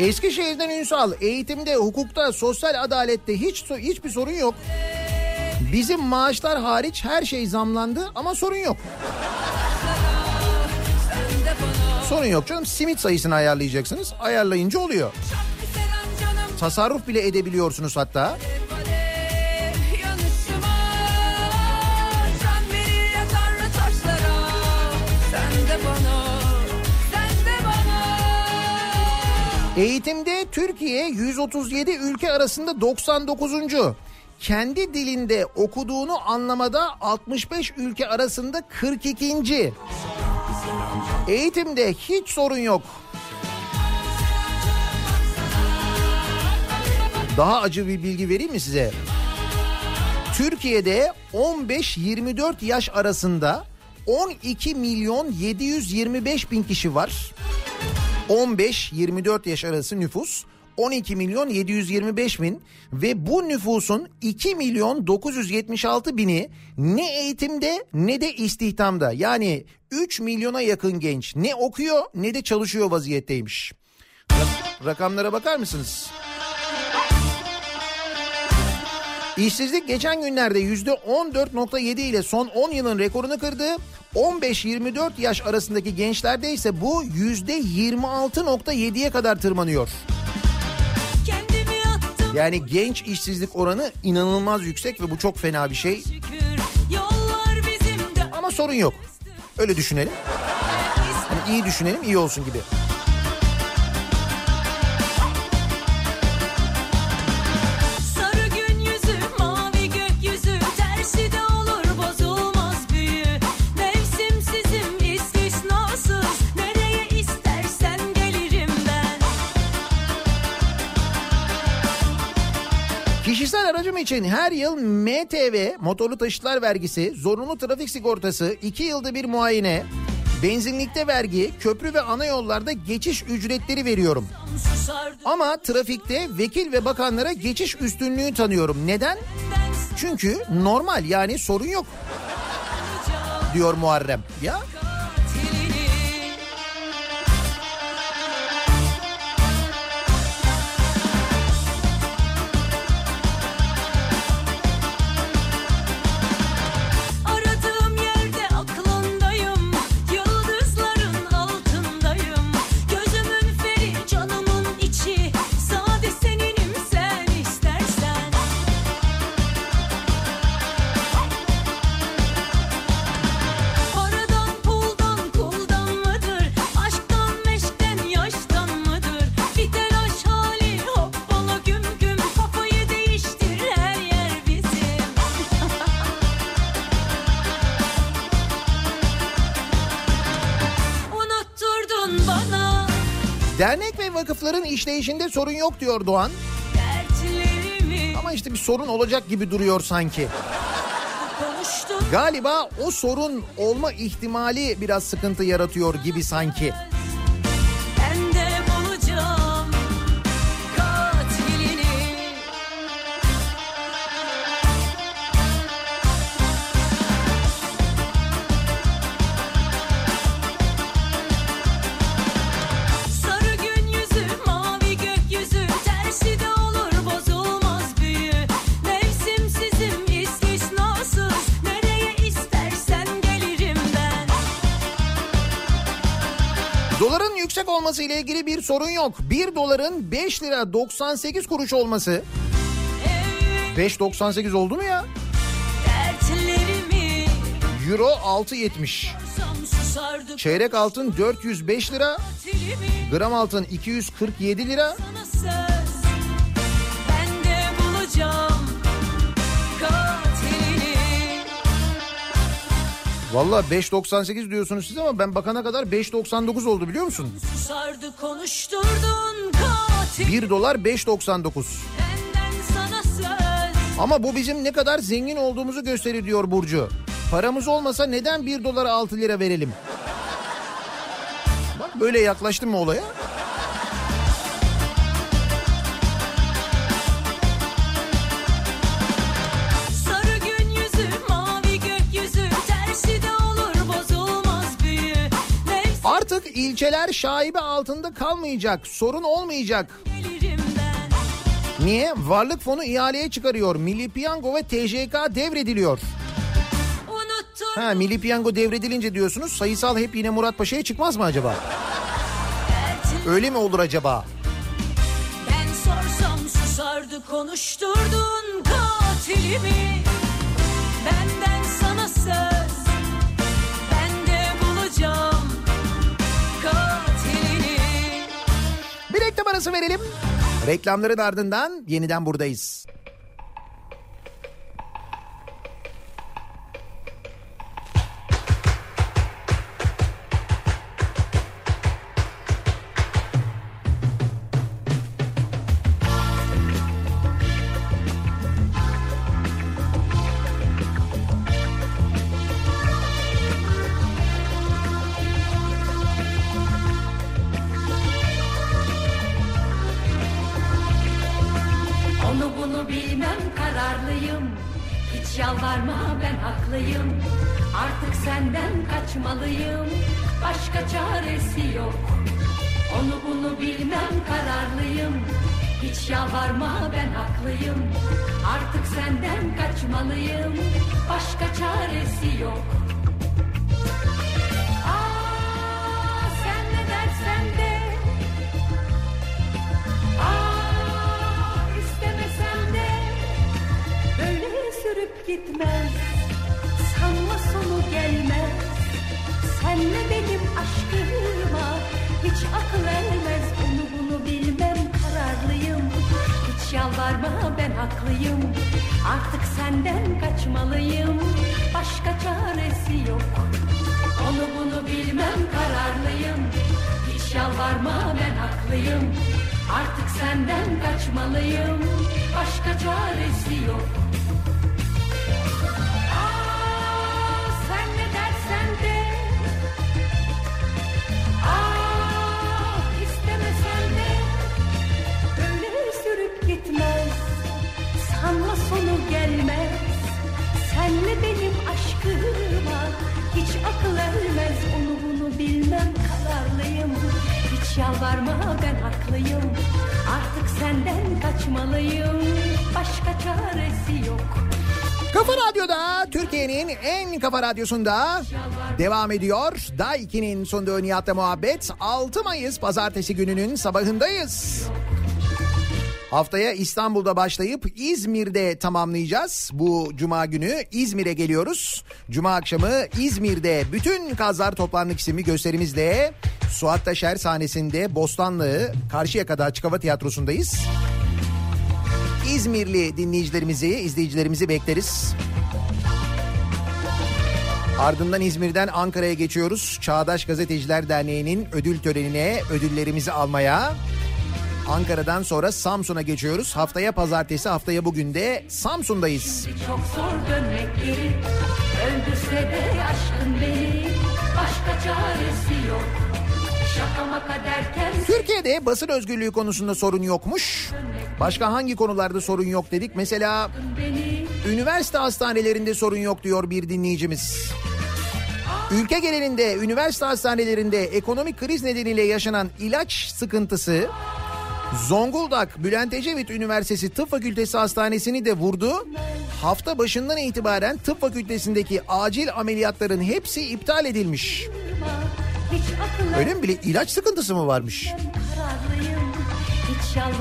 Speaker 2: Eskişehir'den Ünsal eğitimde, hukukta, sosyal adalette hiç hiçbir sorun yok. Bizim maaşlar hariç her şey zamlandı ama sorun yok. Sorun yok canım simit sayısını ayarlayacaksınız. Ayarlayınca oluyor. Tasarruf bile edebiliyorsunuz hatta.
Speaker 11: alev
Speaker 2: Eğitimde Türkiye 137 ülke arasında 99. Kendi dilinde okuduğunu anlamada 65 ülke arasında 42. Eğitimde hiç sorun yok. Daha acı bir bilgi vereyim mi size? Türkiye'de 15-24 yaş arasında 12 milyon 725 bin kişi var. 15-24 yaş arası nüfus 12 milyon 725 bin ve bu nüfusun 2 milyon 976 bini ne eğitimde ne de istihdamda yani 3 milyona yakın genç ne okuyor ne de çalışıyor vaziyetteymiş. Rak- rakamlara bakar mısınız? İşsizlik geçen günlerde %14.7 ile son 10 yılın rekorunu kırdı. 15-24 yaş arasındaki gençlerde ise bu %26.7'ye kadar tırmanıyor. Yani genç işsizlik oranı inanılmaz yüksek ve bu çok fena bir şey. Ama sorun yok. Öyle düşünelim. Hani iyi düşünelim, iyi olsun gibi. Aracım için her yıl MTV, motorlu taşıtlar vergisi, zorunlu trafik sigortası, 2 yılda bir muayene, benzinlikte vergi, köprü ve ana yollarda geçiş ücretleri veriyorum. Ama trafikte vekil ve bakanlara geçiş üstünlüğü tanıyorum. Neden? Çünkü normal yani sorun yok diyor Muharrem. Ya dernek ve vakıfların işleyişinde sorun yok diyor Doğan. Ama işte bir sorun olacak gibi duruyor sanki. Galiba o sorun olma ihtimali biraz sıkıntı yaratıyor gibi sanki. Doların yüksek olması ile ilgili bir sorun yok. 1 doların 5 lira 98 kuruş olması.
Speaker 7: Ey
Speaker 2: 5.98 oldu mu ya? Euro 6.70.
Speaker 7: sorsam susardı
Speaker 2: Çeyrek altın 405 lira. Gram altın 247 lira. Valla 5.98 diyorsunuz siz ama ben bakana kadar 5.99 oldu biliyor musun?
Speaker 7: Susardı konuşturdun katil
Speaker 2: 1 dolar 5.99.
Speaker 7: Benden sana söz
Speaker 2: Ama bu bizim ne kadar zengin olduğumuzu gösterir diyor Burcu. Paramız olmasa neden 1 dolara 6 lira verelim? Bak böyle yaklaştın mı olaya? İlçeler şaibe altında kalmayacak, sorun olmayacak. Niye? Varlık fonu ihaleye çıkarıyor. Milli Piyango ve TJK devrediliyor. Ha Milli Piyango devredilince diyorsunuz sayısal hep yine Murat Paşa'ya çıkmaz mı acaba? Öyle mi olur acaba?
Speaker 7: Ben sorsam susardı konuşturdun katilimi Benden
Speaker 2: arası verelim. Reklamların ardından yeniden buradayız.
Speaker 12: Hiç yalvarma ben haklıyım. Artık senden kaçmalıyım. Başka çaresi yok. Onu bunu bilmem kararlıyım.
Speaker 11: Hiç yalvarma ben haklıyım. Artık senden kaçmalıyım. Başka çaresi yok. Aa, sen ne dersen de Gitmez. Sanma sonu gelmez. Senle benim aşkıma Hiç akıl ermez. Onu bunu bilmem. Kararlıyım. Hiç yalvarma ben haklıyım. Artık senden kaçmalıyım. Başka çaresi yok. Onu bunu bilmem. Kararlıyım. Hiç yalvarma ben haklıyım. Artık senden kaçmalıyım. Başka çaresi yok Senle benim aşkıma. Hiç akıl ermez Onu bunu bilmem kararlıyım. Hiç yalvarma ben haklıyım. Artık senden kaçmalıyım. Başka çaresi yok.
Speaker 2: Kafa Radyo'da Türkiye'nin en kafa radyosunda devam ediyor. Day 2'nin sunduğu Nihat'la muhabbet. 6 Mayıs pazartesi gününün sabahındayız. Haftaya İstanbul'da başlayıp İzmir'de tamamlayacağız. Bu cuma günü İzmir'e geliyoruz. Cuma akşamı İzmir'de bütün Kazlar Toplandık isimli gösterimizle Suat Taşer sahnesinde Bostanlı Karşıyaka'da Açık Hava Tiyatrosu'ndayız. İzmirli dinleyicilerimizi, izleyicilerimizi bekleriz. Ardından İzmir'den Ankara'ya geçiyoruz. Çağdaş Gazeteciler Derneği'nin ödül törenine ödüllerimizi almaya. Ankara'dan sonra Samsun'a geçiyoruz. Haftaya pazartesi, haftaya bugün de Samsun'dayız.
Speaker 11: Çok zor dönmek geri Öldürse de aşkın beni Başka çaresi yok derken
Speaker 2: Türkiye'de basın özgürlüğü konusunda sorun yokmuş. Başka hangi konularda sorun yok dedik? Mesela üniversite hastanelerinde sorun yok diyor bir dinleyicimiz. Ülke genelinde üniversite hastanelerinde ekonomik kriz nedeniyle yaşanan ilaç sıkıntısı Zonguldak Bülent Ecevit Üniversitesi Tıp Fakültesi Hastanesi'ni de vurdu. Hafta başından itibaren tıp fakültesindeki acil ameliyatların hepsi iptal edilmiş. Öyle mi bile ilaç sıkıntısı mı varmış?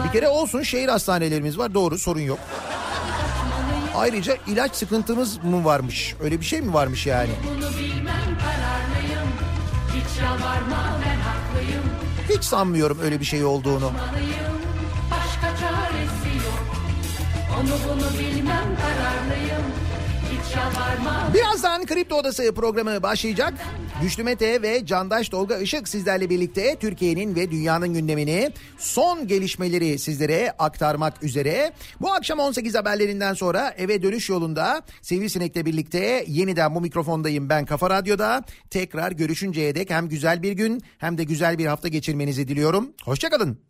Speaker 2: Bir kere olsun şehir hastanelerimiz var doğru sorun yok. Ayrıca ilaç sıkıntımız mı varmış? Öyle bir şey mi varmış yani?
Speaker 11: Bunu bilmem kararlıyım Hiç yalvarma
Speaker 2: Hiç sanmıyorum öyle bir şey olduğunu.
Speaker 11: Başka çaresi yok Onu bunu bilmem kararlıyım
Speaker 2: Birazdan Kripto Odası programı başlayacak. Güçlü Mete ve Candaş Tolga Işık sizlerle birlikte Türkiye'nin ve dünyanın gündemini son gelişmeleri sizlere aktarmak üzere. Bu akşam 18 haberlerinden sonra eve dönüş yolunda Sivrisinek'le birlikte yeniden bu mikrofondayım ben Kafa Radyo'da. Tekrar görüşünceye dek hem güzel bir gün hem de güzel bir hafta geçirmenizi diliyorum. Hoşçakalın.